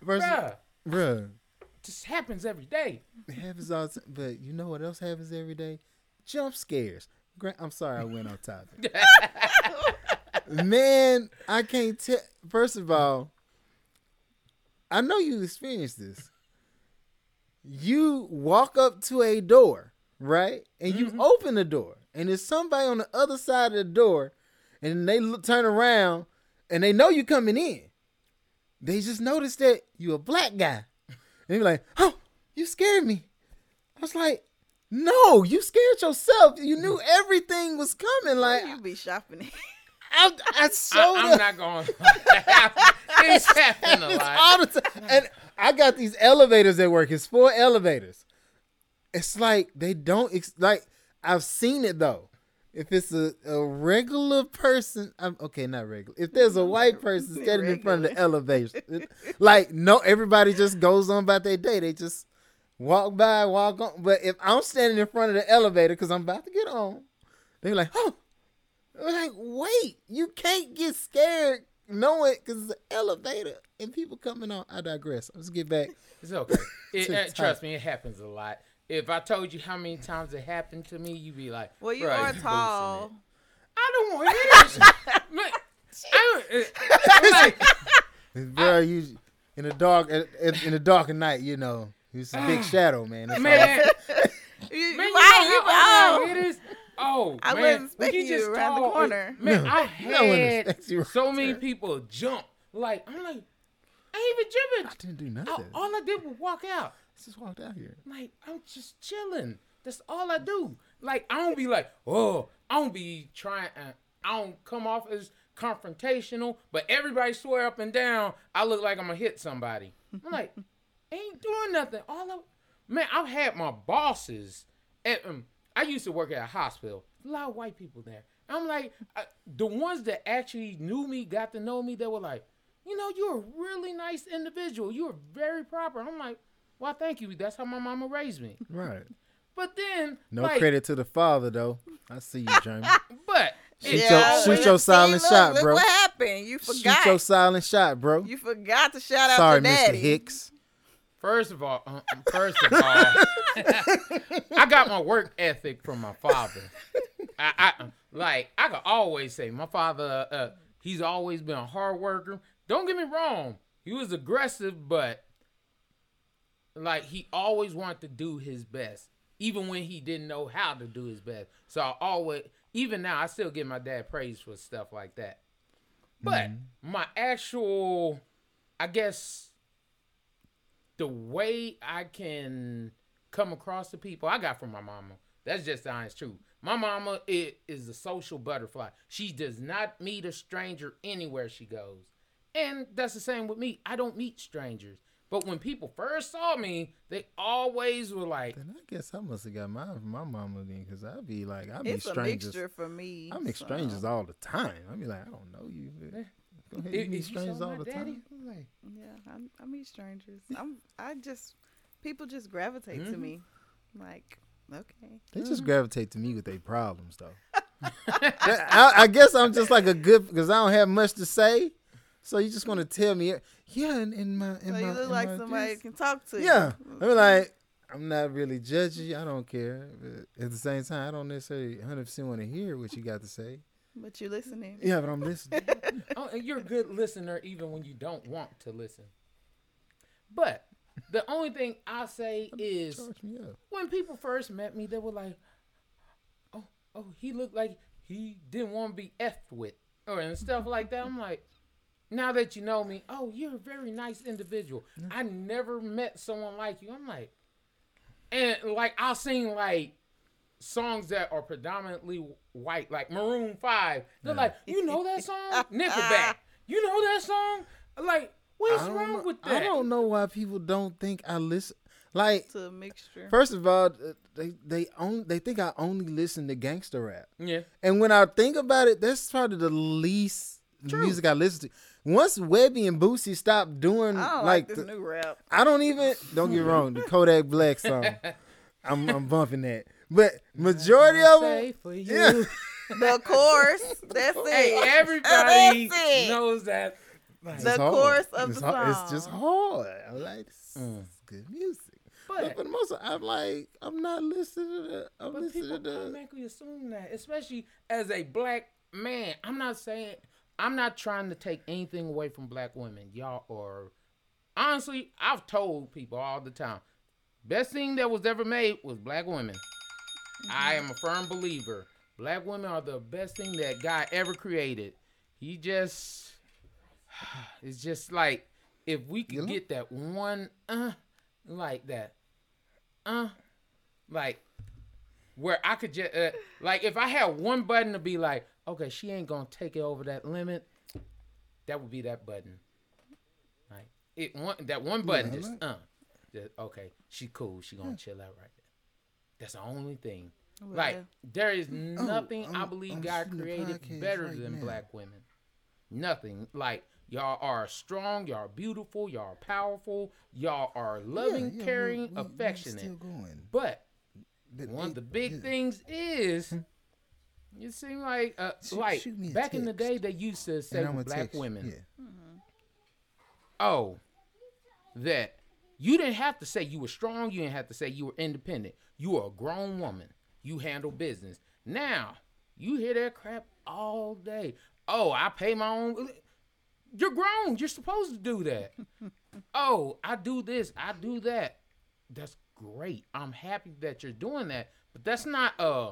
Versus, bruh, bruh, this happens every day. it happens all the time. But you know what else happens every day? Jump scares. I'm sorry I went off topic. Man, I can't tell. First of all, I know you experienced this. You walk up to a door, right? And you mm-hmm. open the door, and there's somebody on the other side of the door, and they look, turn around, and they know you coming in. They just notice that you a black guy. And be like, "Oh, you scared me." I was like, no, you scared yourself. You knew everything was coming. Like you be shopping. I, I showed I, I'm not going. it's happening a lot. all the time. And I got these elevators at work. It's four elevators. It's like they don't ex- like. I've seen it though. If it's a, a regular person, I'm okay, not regular. If there's a white person standing in front of the elevator, like no, everybody just goes on about their day. They just walk by, walk on. But if I'm standing in front of the elevator because I'm about to get on, they're like, "Oh, I'm like, wait, you can't get scared knowing because it's an elevator and people coming on. I digress. Let's get back. It's okay. It, uh, trust me, it happens a lot. If I told you how many times it happened to me, you'd be like, Well, you are boasting tall. I don't want to hear this. I don't- uh, Bro, you in the dark in the dark at night, you know, it's a big shadow, man. That's man, You, man, you why know you oh. it is? Oh, I man, wasn't when expecting you just around the talk- corner. Man, No, I had expects you so around many there. people jump. Like I'm like, I ain't even jumping. I didn't do I- nothing. all I did was walk out. I just walked out here. Like I'm just chilling. That's all I do. Like I don't be like, oh, I don't be trying. Uh, I don't come off as confrontational, but everybody swear up and down I look like I'm gonna hit somebody. I'm like, ain't doing nothing. All of man, I've had my bosses. At, um, I used to work at a hospital. A lot of white people there. I'm like, uh, the ones that actually knew me, got to know me, they were like, you know, you're a really nice individual. You're very proper. I'm like, well, thank you. That's how my mama raised me. Right. But then, No like, credit to the father though. I see you, Jeremy. But Shoot it's your- shoot your silent look, shot, look bro. What happened? You forgot. Shoot your silent shot, bro. you forgot to shout out Sorry, Mr. Daddy. Hicks. First of all, uh, first of all, I got my work ethic from my father. I, I like I could always say my father. Uh, he's always been a hard worker. Don't get me wrong. He was aggressive, but like he always wanted to do his best, even when he didn't know how to do his best. So I always, even now, I still give my dad praise for stuff like that. But mm-hmm. my actual, I guess, the way I can come across to people, I got from my mama. That's just the honest truth. My mama is, is a social butterfly. She does not meet a stranger anywhere she goes. And that's the same with me. I don't meet strangers. But when people first saw me, they always were like, Then I guess I must have got mine from my mama then, cause I'd be like, I meet It's a strangers. mixture for me. I meet so- strangers all the time. I'd be like, I don't know you. but Go ahead, you meet strangers all the daddy?" time. I'm like, Yeah, I, I meet strangers. I'm. I just people just gravitate Mm-hmm. to me. Like, okay. They just gravitate to me with their problems, though. I, I guess I'm just like a good because I don't have much to say. So you just want to tell me, yeah, in, in my, in So my, you look in like my somebody this. can talk to you. Yeah, I'm like, I'm not really judging. I don't care, but at the same time, I don't necessarily 100 percent want to hear what you got to say. But you're listening. Yeah, but I'm listening. oh, and you're a good listener even when you don't want to listen. But the only thing I say is Charge me up. when people first met me, they were like, "Oh, oh, he looked like he didn't want to be effed with," or and stuff like that. I'm like, now that you know me, oh, you're a very nice individual. I never met someone like you. I'm like, and like I'll sing like songs that are predominantly white, like Maroon Five. They're like, you know that song, Nickelback. You know that song? Like, what's wrong know- with that? I don't know why people don't think I listen. Like, To a mixture. first of all, uh, they they own they think I only listen to gangster rap. Yeah. And when I think about it, that's probably the least music I listen to. Once Webbie and Boosie stopped doing I don't like, like, this the- new rap. I don't even don't get wrong, the Kodak Black song. I'm I'm bumping that. But majority of them for you. Yeah. The chorus. That's it. Hey, everybody That's it. knows that. Like, The it's hard. chorus of it's the hard. song. It's just hard. I'm like, this Mm. is good music. But, but for the most part, I'm like, I'm not listening to the. I'm but listening people to the. automatically assume that, especially as a black man. I'm not saying I'm not trying to take anything away from black women, y'all. Or honestly, I've told people all the time, best thing that was ever made was black women. I am a firm believer. Black women are the best thing that God ever created. He just, it's just like if we could You know? get that one, uh, like that, uh, like where I could just uh, like if I had one button to be like, okay, she ain't gonna take it over that limit. That would be that button. Like it one that one button Yeah, just like- uh, just, okay, she cool, she gonna chill out right there. That's the only thing. Like there is nothing I I'm- believe I'm God seeing the created better right than now. black women. Nothing. Like y'all are strong, y'all are beautiful, y'all are powerful, y'all are loving, Yeah, yeah, caring, we- we- we affectionate. Still going. But But one of the big it- things is it seems like uh, Shoot- like shoot back in the day they used to say and I'ma with black you. women, Yeah. oh, that you didn't have to say you were strong, you didn't have to say you were independent. You were a grown woman. You handle business. Now, you hear that crap all day. Oh, I pay my own You're grown. You're supposed to do that. oh, I do this, I do that. That's great. I'm happy that you're doing that. But that's not uh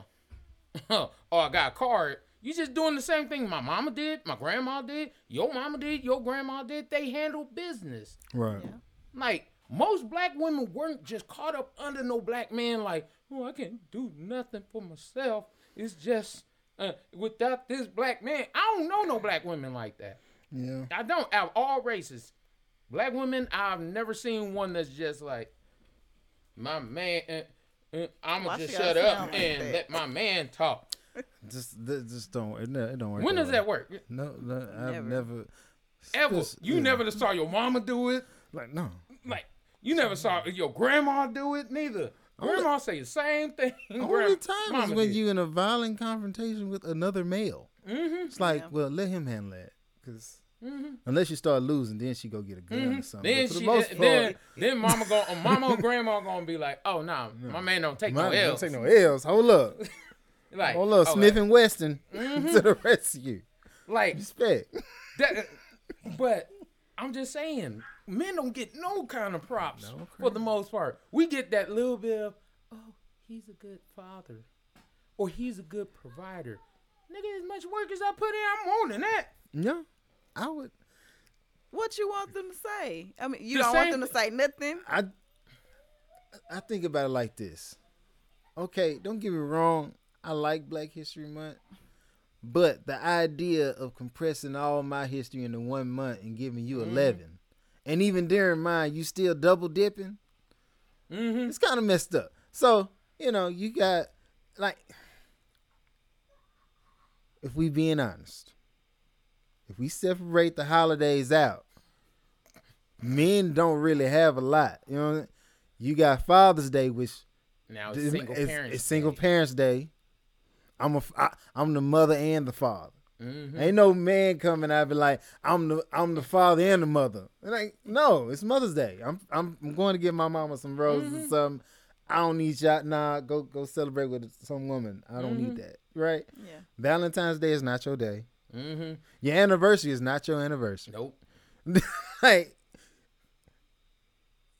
oh, I got a card. You just doing the same thing my mama did, my grandma did, your mama did, your grandma did. They handle business. Right. Yeah. Like most black women weren't just caught up under no black man. Like, oh, I can't do nothing for myself. It's just uh, without this black man. I don't know no black women like that. Yeah. I don't. Out of all races, black women, I've never seen one that's just like my man. Uh, uh, I'ma Why just shut up sound like and that? let my man talk. Just, just don't. It, it don't work. When does way. that work? No, no I've Never. never. Ever? Just- You yeah. never saw your mama do it. Like no. Like you never saw your grandma do it neither. Grandma say the same thing. Only Grand- time is when did. you in a violent confrontation with another male. Mhm. It's like, Yeah. well, let him handle that, because Mhm. unless you start losing, then she go get a gun or Mhm. something. Then she, the most then, part, then mama go, uh, mama or grandma gonna be like, oh nah, my man don't take mine no don't take no L's. Hold up, like, hold up, oh, Smith and Wesson Mhm. to the rescue. like Respect. that. But I'm just saying, men don't get no kind of props No for the most part. We get that little bit of, oh, he's a good father, or he's a good provider. Nigga, as much work as I put in, I'm than that. Yeah, I would. What you want them to say? I mean, you The don't want them to say nothing. I I think about it like this. Okay, don't get me wrong. I like Black History Month, but the idea of compressing all my history into one month and giving you 11 and even during mine, you still double dipping. Mm-hmm. It's kind of messed up. So you know, you got like, if we being honest, if we separate the holidays out, men don't really have a lot. You know, you got Father's Day, which Now it's it's, single it's- parents. it's single parents day. I'm a I, I'm the mother and the father. Mm-hmm. Ain't no man coming out and be like I'm the I'm the father and the mother. And like no, it's Mother's Day. I'm I'm, I'm going to get my mama some roses Mm-hmm. or something. I don't need y'all. Nah, go go celebrate with some woman. I don't Mm-hmm. need that. Right? Yeah. Valentine's Day is not your day. Mm-hmm. Your anniversary is not your anniversary. Nope. like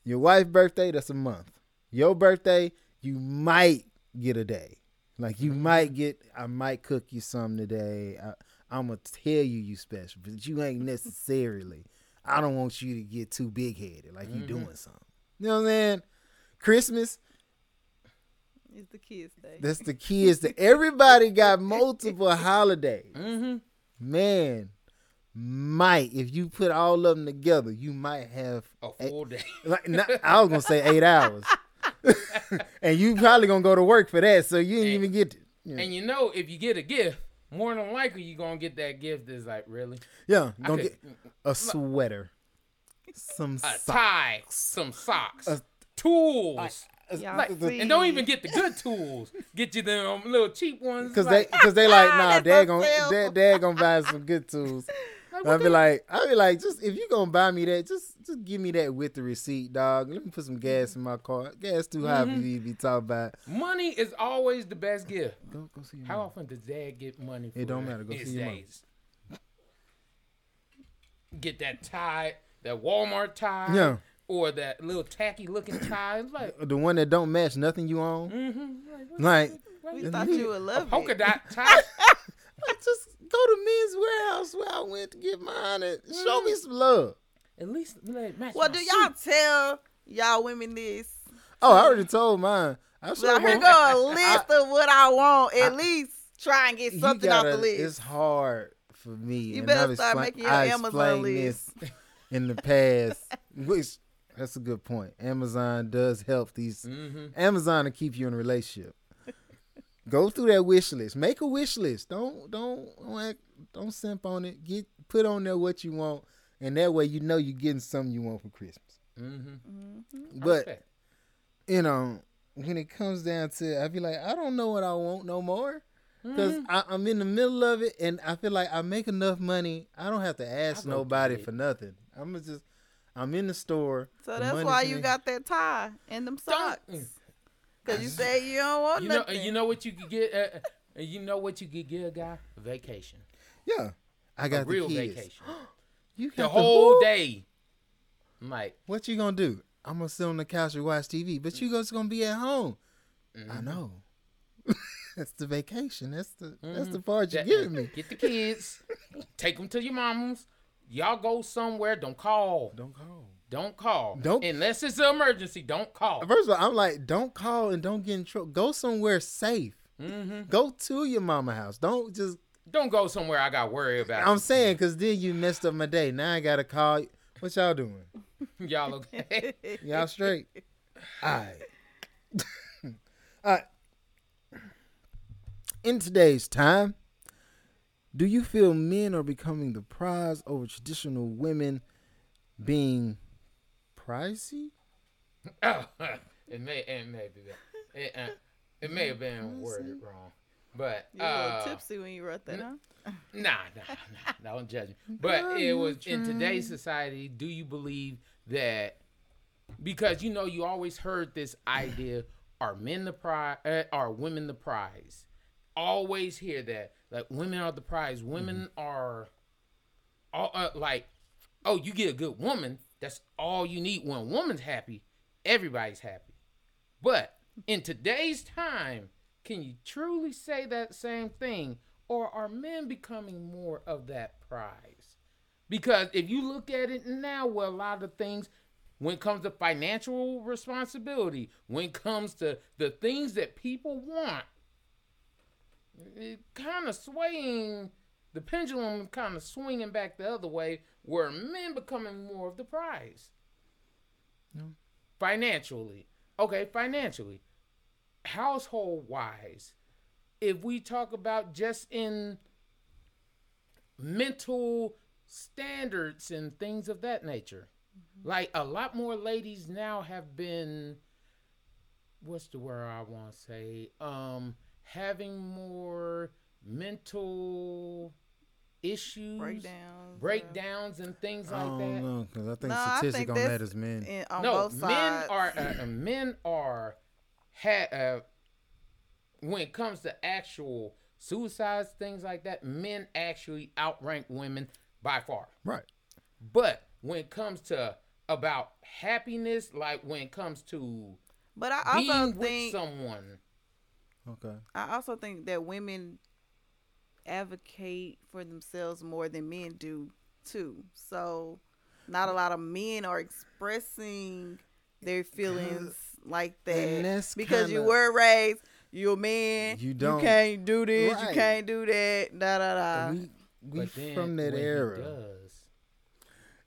your wife's birthday, that's a month. Your birthday, you might get a day. Like you might get, I might cook you something today. I, I'm gonna tell you you special, but you ain't necessarily. I don't want you to get too big headed, like you doing something. You know what I'm saying? Christmas, It's the kids' day. that's the kids. That everybody got multiple holidays. Mm-hmm. Man, might if you put all of them together, you might have A full day. like not, I was gonna say eight hours, and you probably gonna go to work for that, so you didn't And- even get it. Yeah, And you know, if you get a gift, more than likely you're gonna get that gift that's like really yeah gonna could- get a sweater, some a socks. tie, some socks, A- tools. Y'all Like, and don't even get the good tools. Get you them little cheap ones. Cause like, they, cause they like, nah, dad gonna, dad, dad gonna buy some good tools. like, I'll what be like, I'll be like, just if you gonna buy me that, just, just give me that with the receipt, dog. Let me put some gas in my car. Gas too high for Mhm. you to be talking about. money is always the best gift. Go, go see your How mom. often does dad get money? For It don't matter. Go his see your mom. Get that tie, that Walmart tie, Yeah, or that little tacky looking tie. It's like, the one that don't match nothing you own. mm-hmm, Like, We thought you would love polka it. dot tie. I just go to Men's Wearhouse where I went to get mine and show me some love. At least let it match Well, my do y'all tell y'all women this? Oh, I already told mine. I So here go a list of what I want. At least try and get You something off the list. It's hard for me. You and better I've start expla- making your I Amazon list. this in the past. Which that's a good point. Amazon does help these. Mm-hmm. Amazon to keep you in a relationship. Go through that wish list. Make a wish list. Don't don't don't, act, don't simp on it. Get put on there what you want, and that way you know you're getting something you want for Christmas. Mm-hmm. But you know, when it comes down to, I be like, I don't know what I want no more. Because Mm-hmm. I'm in the middle of it, and I feel like I make enough money. I don't have to ask nobody for nothing. I'm just, I'm in the store. So the that's why can- you got that tie and them socks. Cause you say you don't want You know, nothing. you know what you could get. Uh, uh, you know what you could get a guy? Vacation. Yeah, I got a real kids. vacation. You got The whole who? day. I'm like, What you gonna do? I'm gonna sit on the couch and watch TV, but you guys gonna be at home. Mm-hmm. I know. that's the vacation. That's the that's Mhm. the part you that- giving me. Get the kids, take them to your mama's. Y'all go somewhere. Don't call. Don't call. Don't call. Don't- unless it's an emergency. Don't call. First of all, I'm like, don't call and don't get in trouble. Go somewhere safe. hmm Go to your mama house. Don't just. Don't go somewhere I got worried about. I'm saying because then you messed up my day. Now I gotta call. you. What y'all doing? y'all okay? Y'all straight? All right. All right. In today's time, do you feel men are becoming the prize over traditional women being pricey? Oh, it may it may be it, uh, it may have been worded wrong, but you were a little uh, tipsy when you wrote that, huh? Nah, nah, nah, don't judge me. But Girl, it you was in today's society. Do you believe that? Because you know, you always heard this idea: are men the prize? Uh, are women the prize? Always hear that, like women are the prize. Women are, all uh, like, oh, you get a good woman. That's all you need. When a woman's happy, everybody's happy. But in today's time, can you truly say that same thing? Or are men becoming more of that prize? Because if you look at it now, well, a lot of things, when it comes to financial responsibility, when it comes to the things that people want, it kind of swaying, the pendulum kind of swinging back the other way, where men becoming more of the prize. no. Financially. Okay, financially. Household wise, if we talk about just in mental standards and things of that nature, like a lot more ladies now have been, what's the word I want to say? Um, having more mental issues, Breakdowns. breakdowns, and things I like don't that. know because I think No, I think on that's- men. And on no, both men sides. are uh, uh, men are ha- uh, when it comes to actual suicides, things like that. Men actually outrank women by far. Right. But when it comes to about happiness, like when it comes to But I also being with think someone, Okay. I also think that women advocate for themselves more than men do too. So not a lot of men are expressing their feelings like And that because you kinda- were raised. You're a man. You You, don't- you can't do this. Right. You can't do that. Da da da. we we but then from that era. does,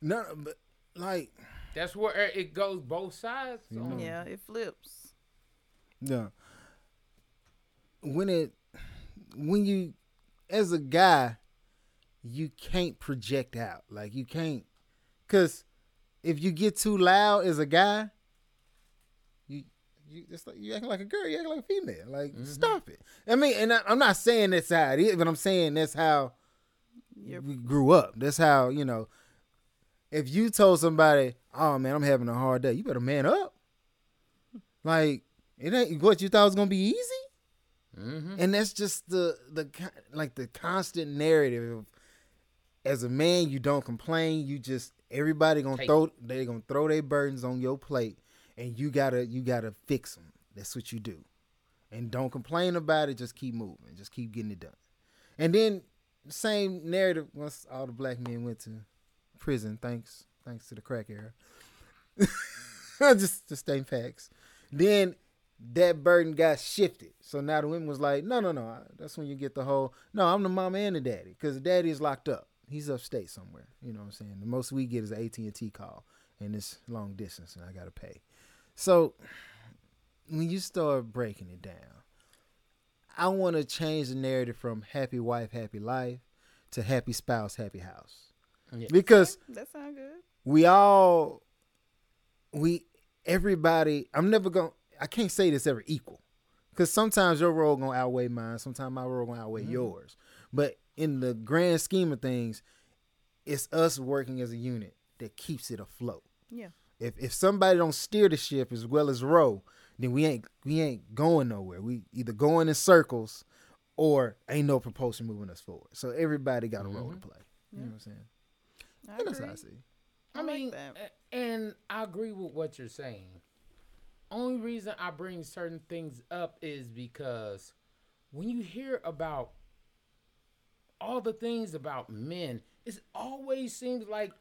No, but like that's where it goes both sides. on. yeah, it flips. yeah. When it when you as a guy, you can't project out. Like you can't cuz if you get too loud as a guy, you you it's like you acting like a girl, you acting like a female. Like mm-hmm. stop it. I mean, and I, I'm not saying that's how it is, but I'm saying that's how You're, we grew up. That's how, you know, if you told somebody, oh man, I'm having a hard day, you better man up. Like, it ain't what you thought was gonna be easy. Hmm And that's just the the like the constant narrative of as a man, you don't complain, you just everybody gonna Take throw they gonna throw their burdens on your plate and you gotta you gotta fix them. That's what you do. And don't complain about it, just keep moving, just keep getting it done. And then same narrative once all the black men went to prison, thanks thanks to the crack era. just just same facts. Then that burden got shifted. So now the women was like, no, no, no. I- That's when you get the whole, no, I'm the mama and the daddy because the daddy is locked up. He's upstate somewhere. You know what I'm saying? The most we get is an AT&T call, and it's long distance, and I got to pay. So when you start breaking it down, I want to change the narrative from happy wife, happy life to happy spouse, happy house. Yeah. Because That sound good. we all we everybody i'm never gonna i can't say this ever equal. Because sometimes your role gonna outweigh mine. Sometimes my role gonna outweigh mm-hmm. yours. But in the grand scheme of things it's us working as a unit that keeps it afloat. Yeah. if if somebody don't steer the ship as well as row then we ain't we ain't going nowhere. We either going in circles or ain't no propulsion moving us forward. So everybody got a role to mm-hmm. play. You know what i'm saying? I And that's how agree. I see. I I mean, that. a- and I agree with what you're saying. Only reason I bring certain things up is because when you hear about all the things about men, it always seems like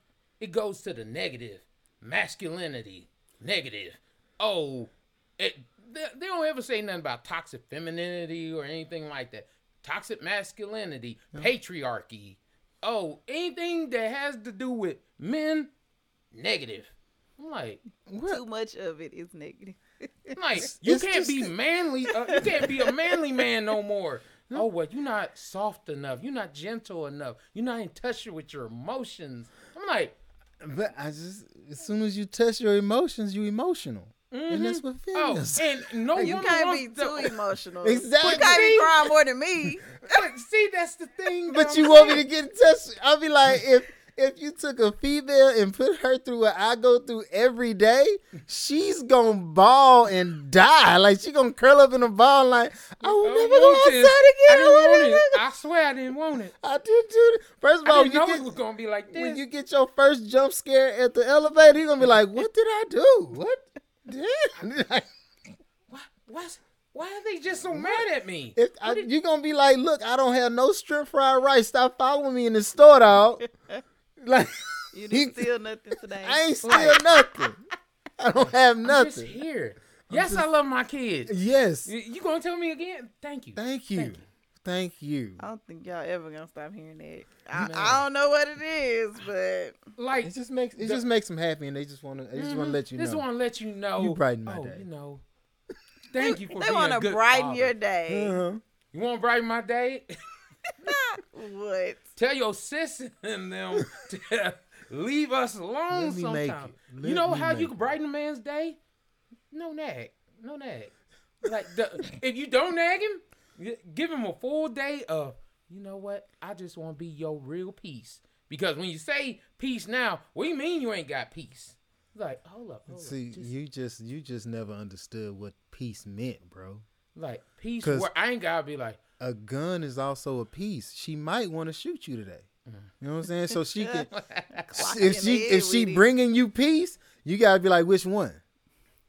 it goes to the negative. Masculinity, negative. Oh, it, they, they don't ever say nothing about toxic femininity or anything like that. Toxic masculinity, patriarchy. Oh, anything that has to do with men, negative. I'm like, Too much of it is negative. I'm like you it's can't just- be manly. Uh, you can't be a manly man no more. Oh, well, you're not soft enough. You're not gentle enough. You're not in touch with your emotions. I'm like, But I just, as soon as you test your emotions, you emotional, and that's what feels. oh, feels. and no you can't be to- too emotional. Exactly. You can't be crying more than me. But see, that's the thing. that But I'm you want me to get in touch? I'll be like, if if you took a female and put her through what I go through every day, she's gonna bawl and die. Like she gonna curl up in a ball. Like I will never go want this. outside I again. didn't want I, it. I swear I didn't want it. I did too. First of all, you know get it was gonna be like this. when you get your first jump scare at the elevator, you're gonna be like, "What did I do? What?" Damn. Why, why's- why are they just so mad at me? If I, you gonna be like, look, I don't have no strip fried rice. Stop following me in the store, dog. like You didn't steal nothing today. I ain't steal nothing. I don't have nothing. I'm just nothing. here. Yes, I love my kids. Yes. You, you gonna tell me again? Thank you. Thank you. Thank you. I don't think y'all ever gonna stop hearing that. I, I don't know what it is, but Like It just makes it The- just makes them happy, and they just want to. They just want to let you Just know. want to let you know. You brighten my oh, day. You know. Thank you for they being want a to good brighten father. your day. Uh-huh. You want to brighten my day? What? Tell your sis and them to leave us alone Let me make sometime. it. You know me how make you can brighten a man's day? No nag. No nag. Like the, if you don't nag him, give him a full day of. You know what? I just want to be your real peace. Because when you say peace now, what do you mean you ain't got peace? Like, hold up, hold See, up. Just, you just you just never understood what peace meant, bro. like peace Where I ain't gotta be like, A gun is also a piece. She might want to shoot you today. Mm. You know what I'm saying? So she can. Clock if she the if she bringing you peace, you gotta be like, which one?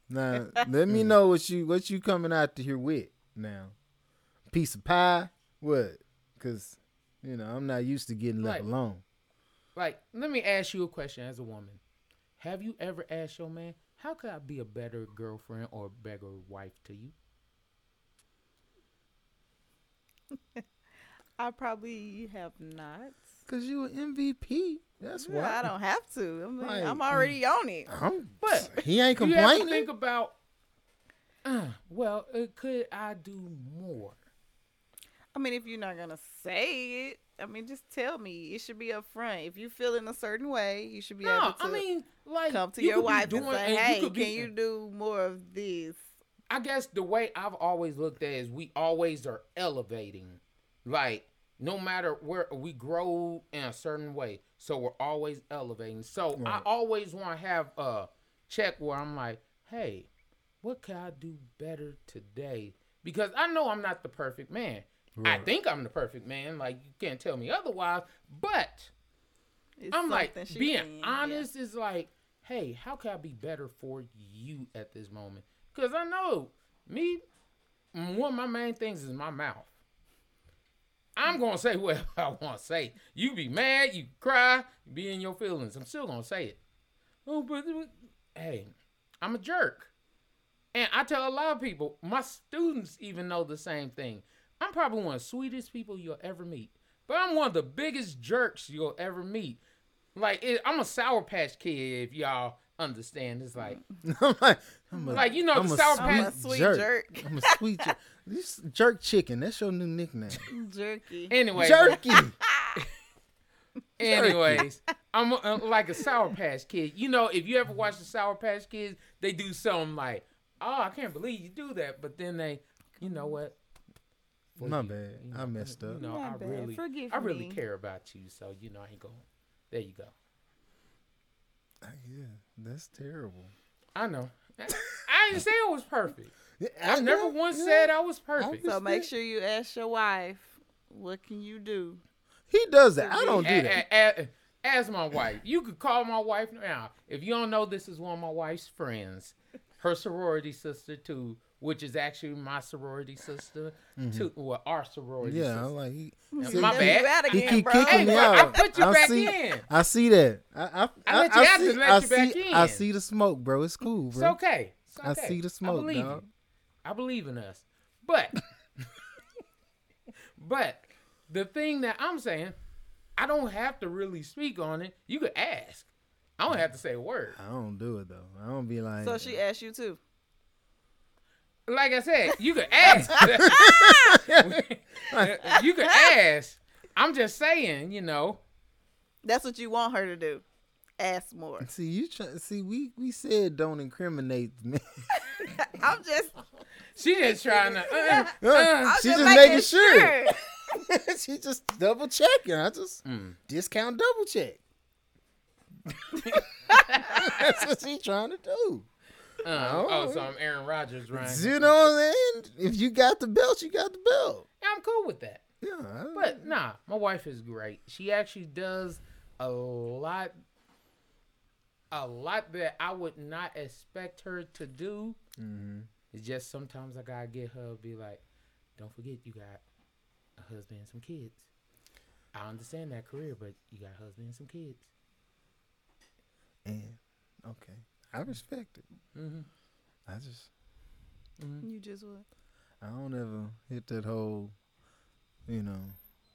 Now let Mm. me know what you what you coming out to here with now. Piece of pie, what? Cause you know I'm not used to getting left Right. alone. like, let me ask you a question as a woman. Have you ever asked your man, how could I be a better girlfriend or a better wife to you? I probably have not. Cause you an MVP. That's Well, why. I don't have to. I mean, Right. I'm already on it. I'm, But he ain't You have to complaining. think about, uh, well, uh, could I do more? I mean, if you're not gonna say it, I mean, just tell me. It should be up front. If you feel in a certain way, you should be No, able to I mean, like, come to you your could be wife and say, and you "Hey, be- can you do more of this?" I guess the way I've always looked at it is we always are elevating. Like no matter where we grow in a certain way, so we're always elevating. So I always want to have a check where I'm like, hey, what can I do better today? Because I know I'm not the perfect man. I think I'm the perfect man. Like you can't tell me otherwise. But It's I'm like something she being can, yeah. honest is like, hey, how can I be better for you at this moment? Because I know me, one of my main things is my mouth. I'm gonna say what I want to say. You be mad, you cry, you be in your feelings. I'm still gonna say it. Oh, but but- hey, I'm a jerk. And I tell a lot of people, my students even know the same thing. I'm probably one of the sweetest people you'll ever meet, but I'm one of the biggest jerks you'll ever meet. Like it, I'm a sour patch kid, if y'all understand. It's like, I'm like, I'm a, Like, you know, I'm the a Sour sweet I'm a sweet jerk. I'm a sweet jerk. This jerk chicken. That's your new nickname. Jerky. anyway, Jerky. Anyways, I'm uh, like a Sour Patch Kid. You know, if you ever watch the Sour Patch Kids, they do something like, "Oh, I can't believe you do that," but then they, you know what? For My bad. you I messed up. You know, I bad. really, Forgive I really me. care about you, so you know, I ain't going. There you go. Ah, yeah, that's terrible. I know. I didn't say it was perfect. I I never know, once yeah. said I was perfect. So make sure you ask your wife, what can you do? He does that. I don't do A- that. a- a- Ask my wife. You could call my wife now. If you don't know, this is one of my wife's friends, her sorority sister too, which is actually my sorority sister too. Well, our sorority Mm-hmm. Yeah, sister. I'm like he. See, my bad. You out He keep bro. kicking Hey, me bro, I out. put you I back see, in. I see that. I, I, I let you have to see, let I you back in. I see the smoke, bro. It's cool, bro. It's okay. It's okay. I see the smoke, I believe dog. I believe in us. But but the thing that I'm saying, I don't have to really speak on it. You could ask. I don't have to say a word. I don't do it though. I don't be like. So she asked you too. Like I said, you could ask. you could ask. I'm just saying, you know. That's what you want her to do. Ask more. See you try. See we we said don't incriminate me. I'm just, She just trying to. Uh, Uh, uh, she just just making making sure. sure. she just double checking. I just Mm. discount double check. That's what she trying to do. Uh, oh, so I'm Aaron Rodgers, right? You know what I'm saying? If you got the belt, you got the belt. Yeah, I'm cool with that. Yeah. But nah, my wife is great. She actually does a lot, a lot that I would not expect her to do. Mhm. It's just sometimes I gotta get her be like, "Don't forget you got a husband and some kids." I understand that career, but you got a husband and some kids. And okay, I respect it. Mm-hmm. I just You just what? I don't ever hit that whole, you know,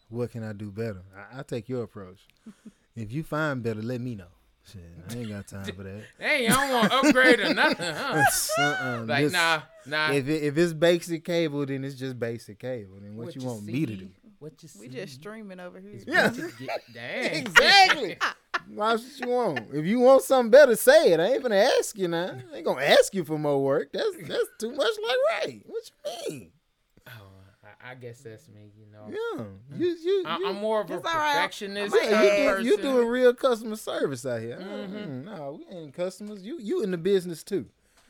what can I do better? I, I take your approach. if you find better, let me know. Shit, I ain't got time for that. Hey, I don't want to upgrade or nothing, huh? Uh-uh, Like, just- nah, nah. If it, if it's basic cable, then it's just basic cable. Then what, you, want me to do? What you see? We just streaming over here. Yeah. what get- Dang. Exactly. Why what you want? If you want something better, say it. I ain't gonna ask you now. I ain't gonna ask you for more work. That's that's too much like right. What you mean? Oh, I, I guess that's me. You know, Yeah. You you, I, you I'm more of a It's all right. perfectionist. I type Yeah, you, do, you doing real customer service out here. Mhm. Mm, no, we ain't customers. You you in the business too.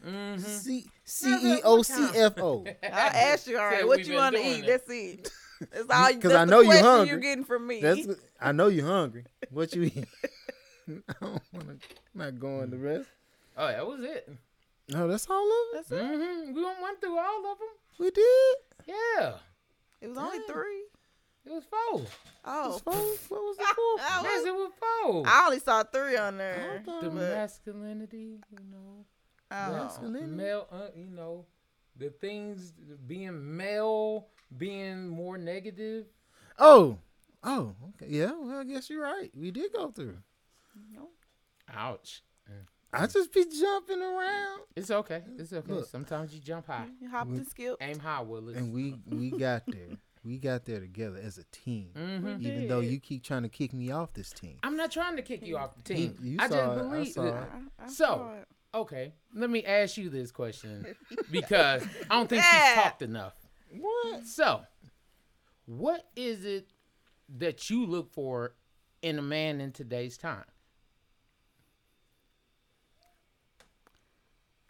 Mhm. C No, no, CEO? CFO. I asked you, all right, Said what you want to eat? it. That's it. That's all. 'Cause Because I know you question hungry. You're getting from me. That's I know you hungry. What you eat? I don't wanna not going the rest. Oh, that was it. No, that's all of it. That's it. hmm We went went through all of them. We did. Yeah, It was only Damn. three. it was four. Oh, What's four- What was the fourth? I, Yes, it was four. I only saw three on there. The but- masculinity, you know, oh. Masculinity. male, uh, you know, the things being male, being more negative. Oh, oh, okay. Yeah, well, I guess you're right. We did go through. Ouch. I just be jumping around, It's okay. It's okay. Look. Sometimes you jump high. You hopped and skipped. Aim high, Willis. and we we got there. We got there together as a team. Mhm. Even though you keep trying to kick me off this team. I'm not trying to kick you off the team. You I saw just it. I believe. saw it. I- I So, saw it. Okay, let me ask you this question because I don't think Yeah. she's talked enough. What? So, what is it that you look for in a man in today's time?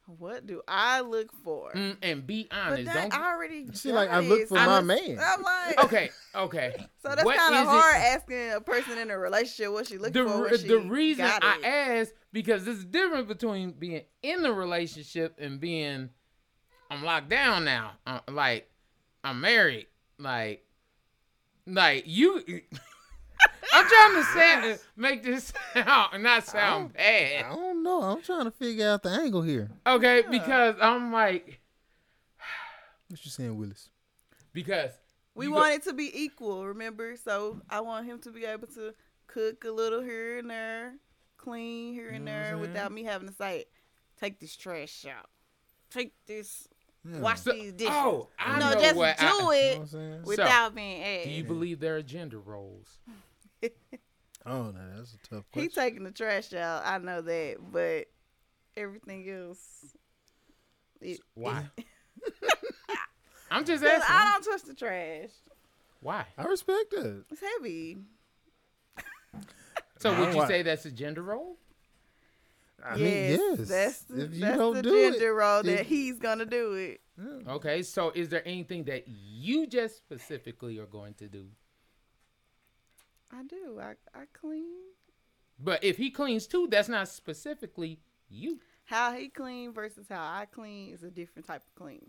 What do I look for? Mm, and be But honest. that, Don't. I already. She like, I look for I'm my a- man. I'm like, okay, okay. So that's What kind is of it- hard asking a person in a relationship what she looking The, for. re- When she the reason got I it. ask because there's a difference between being in a relationship and being I'm locked down now. Uh, like I'm married. Like like you. I'm trying to sound, make this sound not sound I bad. I don't know. I'm trying to figure out the angle here. Okay, because I'm like, What you saying, Willis? because We you want it to be equal, remember? So I want him to be able to cook a little here and there, clean here and You know what there, without me having to say, "Take this trash out, take this, Yeah. wash So- these dishes." oh, I no, know just what do I- You know what it without being asked. Do you believe there are gender roles? Oh, no, that's a tough he taking the trash out. I know that, but everything else. It, Why? I'm just asking. I don't touch the trash. Why? I respect it. It's heavy. So would you why? say that's a gender role? I yes, mean, yes. that's the, if you that's don't the do gender it, role that if- he's gonna do it. Okay, so is there anything that you just specifically are going to do? I do. I I clean. But if he cleans too, that's not specifically you. How he clean versus how I clean is a different type of clean.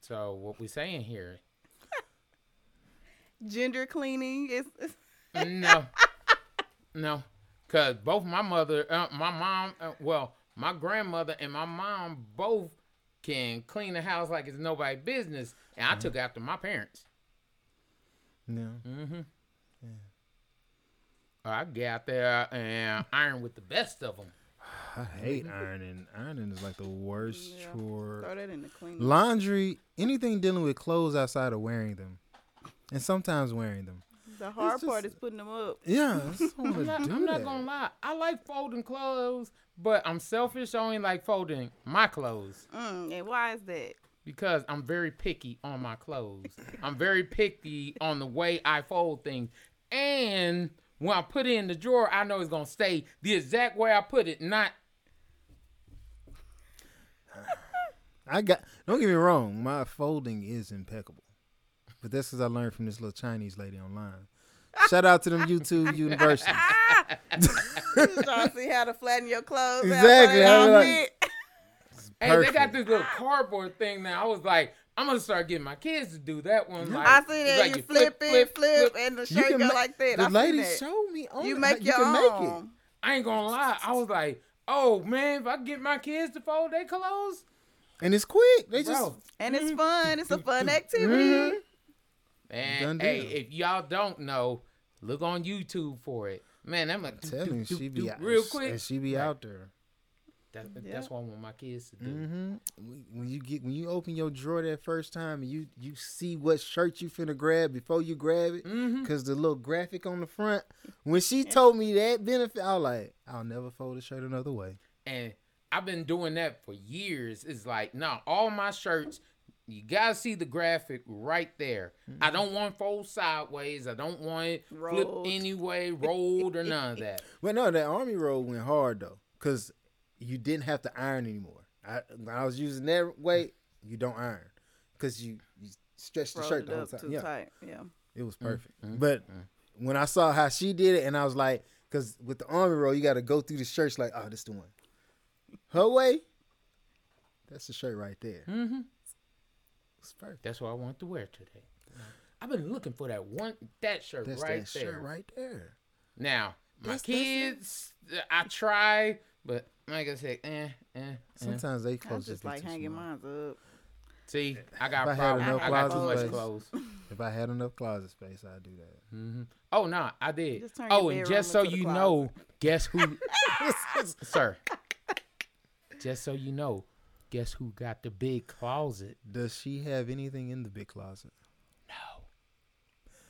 So what we're saying here, Gender cleaning is. is no, no, because both my mother, uh, my mom, uh, well, my grandmother and my mom both can clean the house like it's nobody's business, and I took after my parents. No. Mm-hmm. I get out there and iron with the best of them. I hate ironing. Ironing is like the worst Yeah. chore. throw that in the clean. Laundry, anything dealing with clothes outside of wearing them, and sometimes wearing them. the hard just- part is putting them up. Yeah, I'm, I'm, not, I'm not gonna lie. I like folding clothes, but I'm selfish. I only like folding my clothes Mm, and why is that? because I'm very picky on my clothes. I'm very picky on the way I fold things, and when I put it in the drawer, I know it's gonna stay the exact way I put it, not I got. Don't get me wrong. My folding is impeccable, but that's because I learned from this little Chinese lady online. Shout out to them YouTube universities. trying to see how to flatten your clothes. out Exactly, for the like- oh, Hey, they got this little cardboard thing now. I was like, I'm gonna start getting my kids to do that one. Like, I see it's that like you flip, it, flip, and the You shirt go ma- like that. The I lady see that. showed me. On You it. make you your can make it. own. I ain't gonna lie. I was like, oh man, if I get my kids to fold their clothes, and it's quick. They just bro. And it's Mm-hmm. fun. It's a fun activity. And Done hey, deal. if y'all don't know, look on YouTube for it. Man, I'm like, telling you, she be out, real quick. and she be Right. out there. That, Yeah. That's what I want my kids to do. hmm When you get when you open your drawer that first time and you you see what shirt you finna grab before you grab it, Mhm. cause the little graphic on the front. When she told me that benefit, I was like, I'll never fold a shirt another way. And I've been doing that for years. It's like, no, all my shirts, you gotta see the graphic right there. I don't want fold sideways. I don't want it flip Rolled. anyway, rolled or none of that. But no, that army roll went hard though, cause you didn't have to iron anymore. I when I was using that way, you don't iron, cause you you stretch the Rolled shirt it the whole time. too Yeah, tight. Yeah. it was perfect. But when I saw how she did it, and I was like, cause with the army roll, you got to go through the shirts like, oh, this the one. Her way, that's the shirt right there. Mm-hmm. It's perfect. That's what I want to wear today. I've been looking for that one that shirt That's right that there. shirt right there. Now, my That's- that's kids, I try, but like I said, eh, eh, eh. Sometimes they I close just be like hanging small. mine up. See, I got If I a had enough I got too closet much space. clothes. If I had enough closet space, I'd do that. hmm Oh no, I did. Just Oh, and just so you closet. know, guess who, sir? Just so you know, guess who got the big closet? Does she have anything in the big closet? No,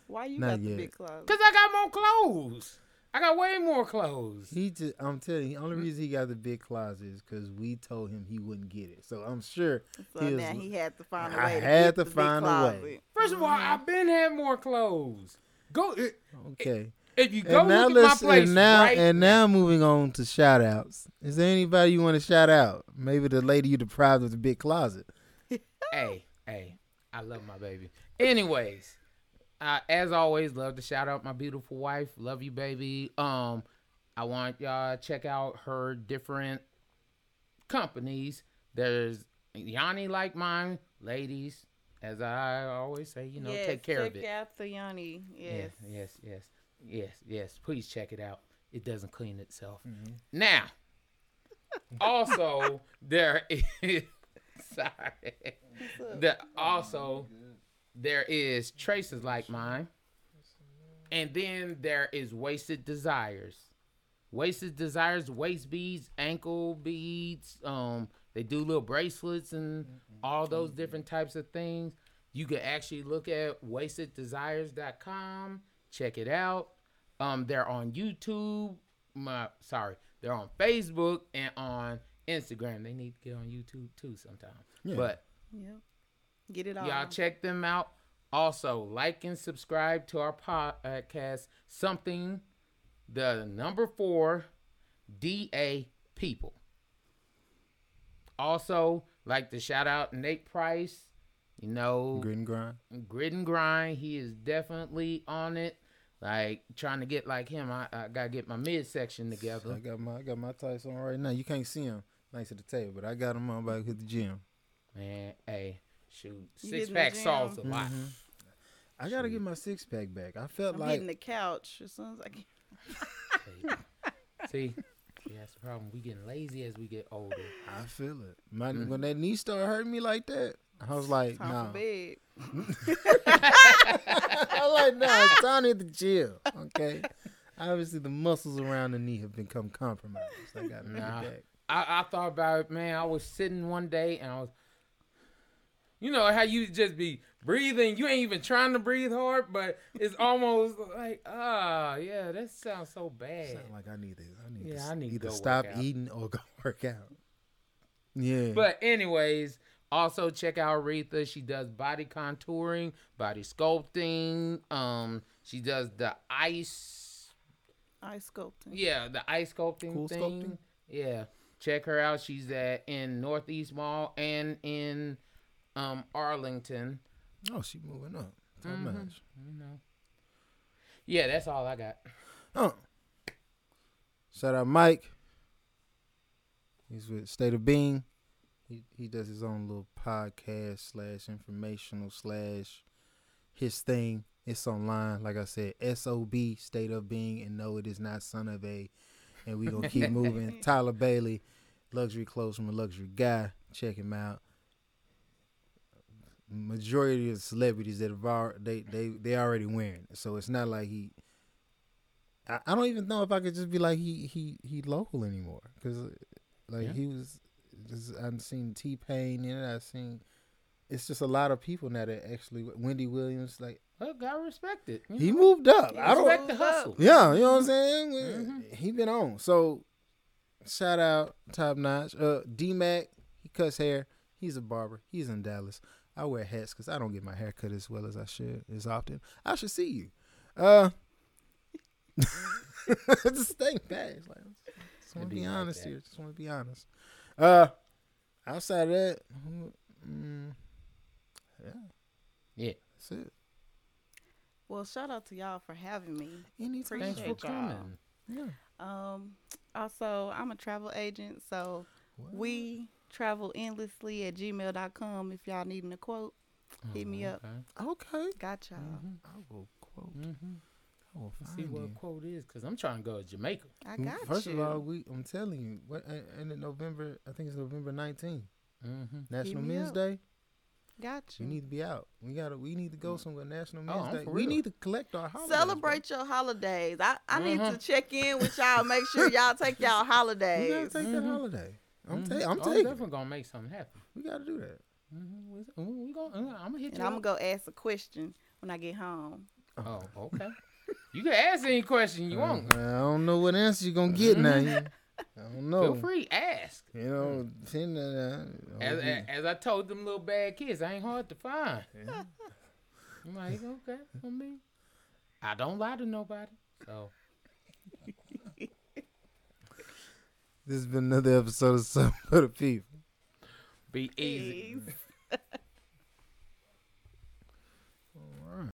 Why you Not got the big clothes? cause I got more clothes. I got way more clothes. He just, I'm telling you, the only reason he got the big closet is because we told him he wouldn't get it. So I'm sure So he was- now he had to find a I way to had get to the find a way. First of all, Mm-hmm. I've been had more clothes. Go okay. if you go And now look at my place and now right and now moving on to shout outs. Is there anybody you want to shout out? Maybe the lady you deprived of the big closet. hey, hey, I love my baby. Anyways, uh, as always, love to shout out my beautiful wife. Love you, baby. Um, I want y'all to check out her different companies. There's Yanni like mine, ladies. As I always say, you know, yes, take care check of it. Check out the Yanni. Yes. Yes, yes, yes, yes, yes. Please check it out. It doesn't clean itself. Mm-hmm. Now, also there is sorry. There also there is traces like mine. And then there is wasted desires. Wasted desires, waist beads, ankle beads. Um, they do little bracelets and all those different types of things. You can actually look at wasteddesires.com. Check it out. Um, they're on YouTube. My, sorry, they're on Facebook and on Instagram. They need to get on YouTube too sometime. Yeah. But Yep. Get it all. Y'all check them out. Also, like and subscribe to our podcast. Something, the number four, DA people. Also, like to shout out Nate Price. You know, Grit and grind. grit and grind. He is definitely on it. Like trying to get like him. I, I gotta get my midsection together. I together. got my I got my tights on right now. You can't see him thanks to the table, but I got him on back at the gym. Man, hey, shoot, six pack gym? solves a lot. Mhm. I gotta get my six pack back. I felt I'm like hitting the couch as soon as I can. See, see, that's the problem. We getting lazy as we get older. I feel it. My Mhm. when that knee started hurting me like that, I was like, Time nah. for bed. I was like, nah, it's time to hit the gym. Okay. Obviously, the muscles around the knee have become compromised. I got to Nah. back. I, I thought about it, man. I was sitting one day and I was, you know how you just be breathing. You ain't even trying to breathe hard, but it's almost like, ah, yeah, that sounds so bad. Sound like I need to. I need Yeah, to I need to either go stop eating or go work out. Yeah. But anyways, also check out Aretha. She does body contouring, body sculpting. Um, she does the ice Ice sculpting. Yeah, the ice sculpting Cool thing. sculpting? Yeah, check her out. She's at in Northeast Mall and in um Arlington. oh, she moving up. Top Mhm. notch. You know. Yeah, that's all I got. Oh. Shout out Mike. He's with State of Being. He he does his own little podcast slash informational slash his thing. It's online, like I said, SOB State of Being, and no, it is not Son of A. And we gonna keep moving. Tyler Bailey, luxury clothes from a luxury guy. Check him out. Majority of celebrities that have already, they they they already wearing it, so it's not like he I, I don't even know if I could just be like he he he local anymore because like Yeah. he was. Just, I've seen T Pain in it. I've seen. It's just a lot of people now that actually Wendy Williams like Well, God respect it. you he know? moved up. I don't. respect the hustle. Yeah, you know what I'm saying. Mhm. He been on. So shout out top notch. Uh, D Mac he cuts hair. He's a barber. He's in Dallas. I wear hats because I don't get my hair cut as well as I should as often. I should see you. Uh, just think back. It's like, just want to be be like honest that. here. Just want to be honest. Uh, outside of that, mm, yeah, Yeah. that's it. Well, shout out to y'all for having me. Anytime. Thanks for y'all. coming. Yeah. Um, also, I'm a travel agent, so What? we travel endlessly at gmail.com. If y'all needing a quote, Hit me up. Okay. Okay. got y'all. Mhm. I will quote. Mhm. I will Let's see what you. quote is, cause I'm trying to go to Jamaica. I Mm, got First you. of all, we I'm telling you, what uh, and in November, I think it's November 19th, Mm-hmm. National Men's up. Day. got We you. need to be out. We gotta. We need to go somewhere. National Oh, Men's I'm Day. We need to collect our holidays. Celebrate your holidays. I, I need to Mhm. check in with y'all. Make sure y'all take y'all Bro. We gotta holidays. take that Mhm. holiday. I'm, Mhm. ta- I'm oh, taking. definitely gonna make something happen. We gotta do that. Mm-hmm. We gonna, I'm gonna hit And you. I'm up. gonna go ask a question when I get home. Oh, okay. you can ask any question you want. Uh, I don't know what answer you're gonna get now. I don't know. Feel free, ask. You know, send that. Uh, As, oh, as, as I told them little bad kids, I ain't hard to find. I'm like, okay, I mean, I don't lie to nobody. So, this has been another episode of Some for the People. be easy. Peace.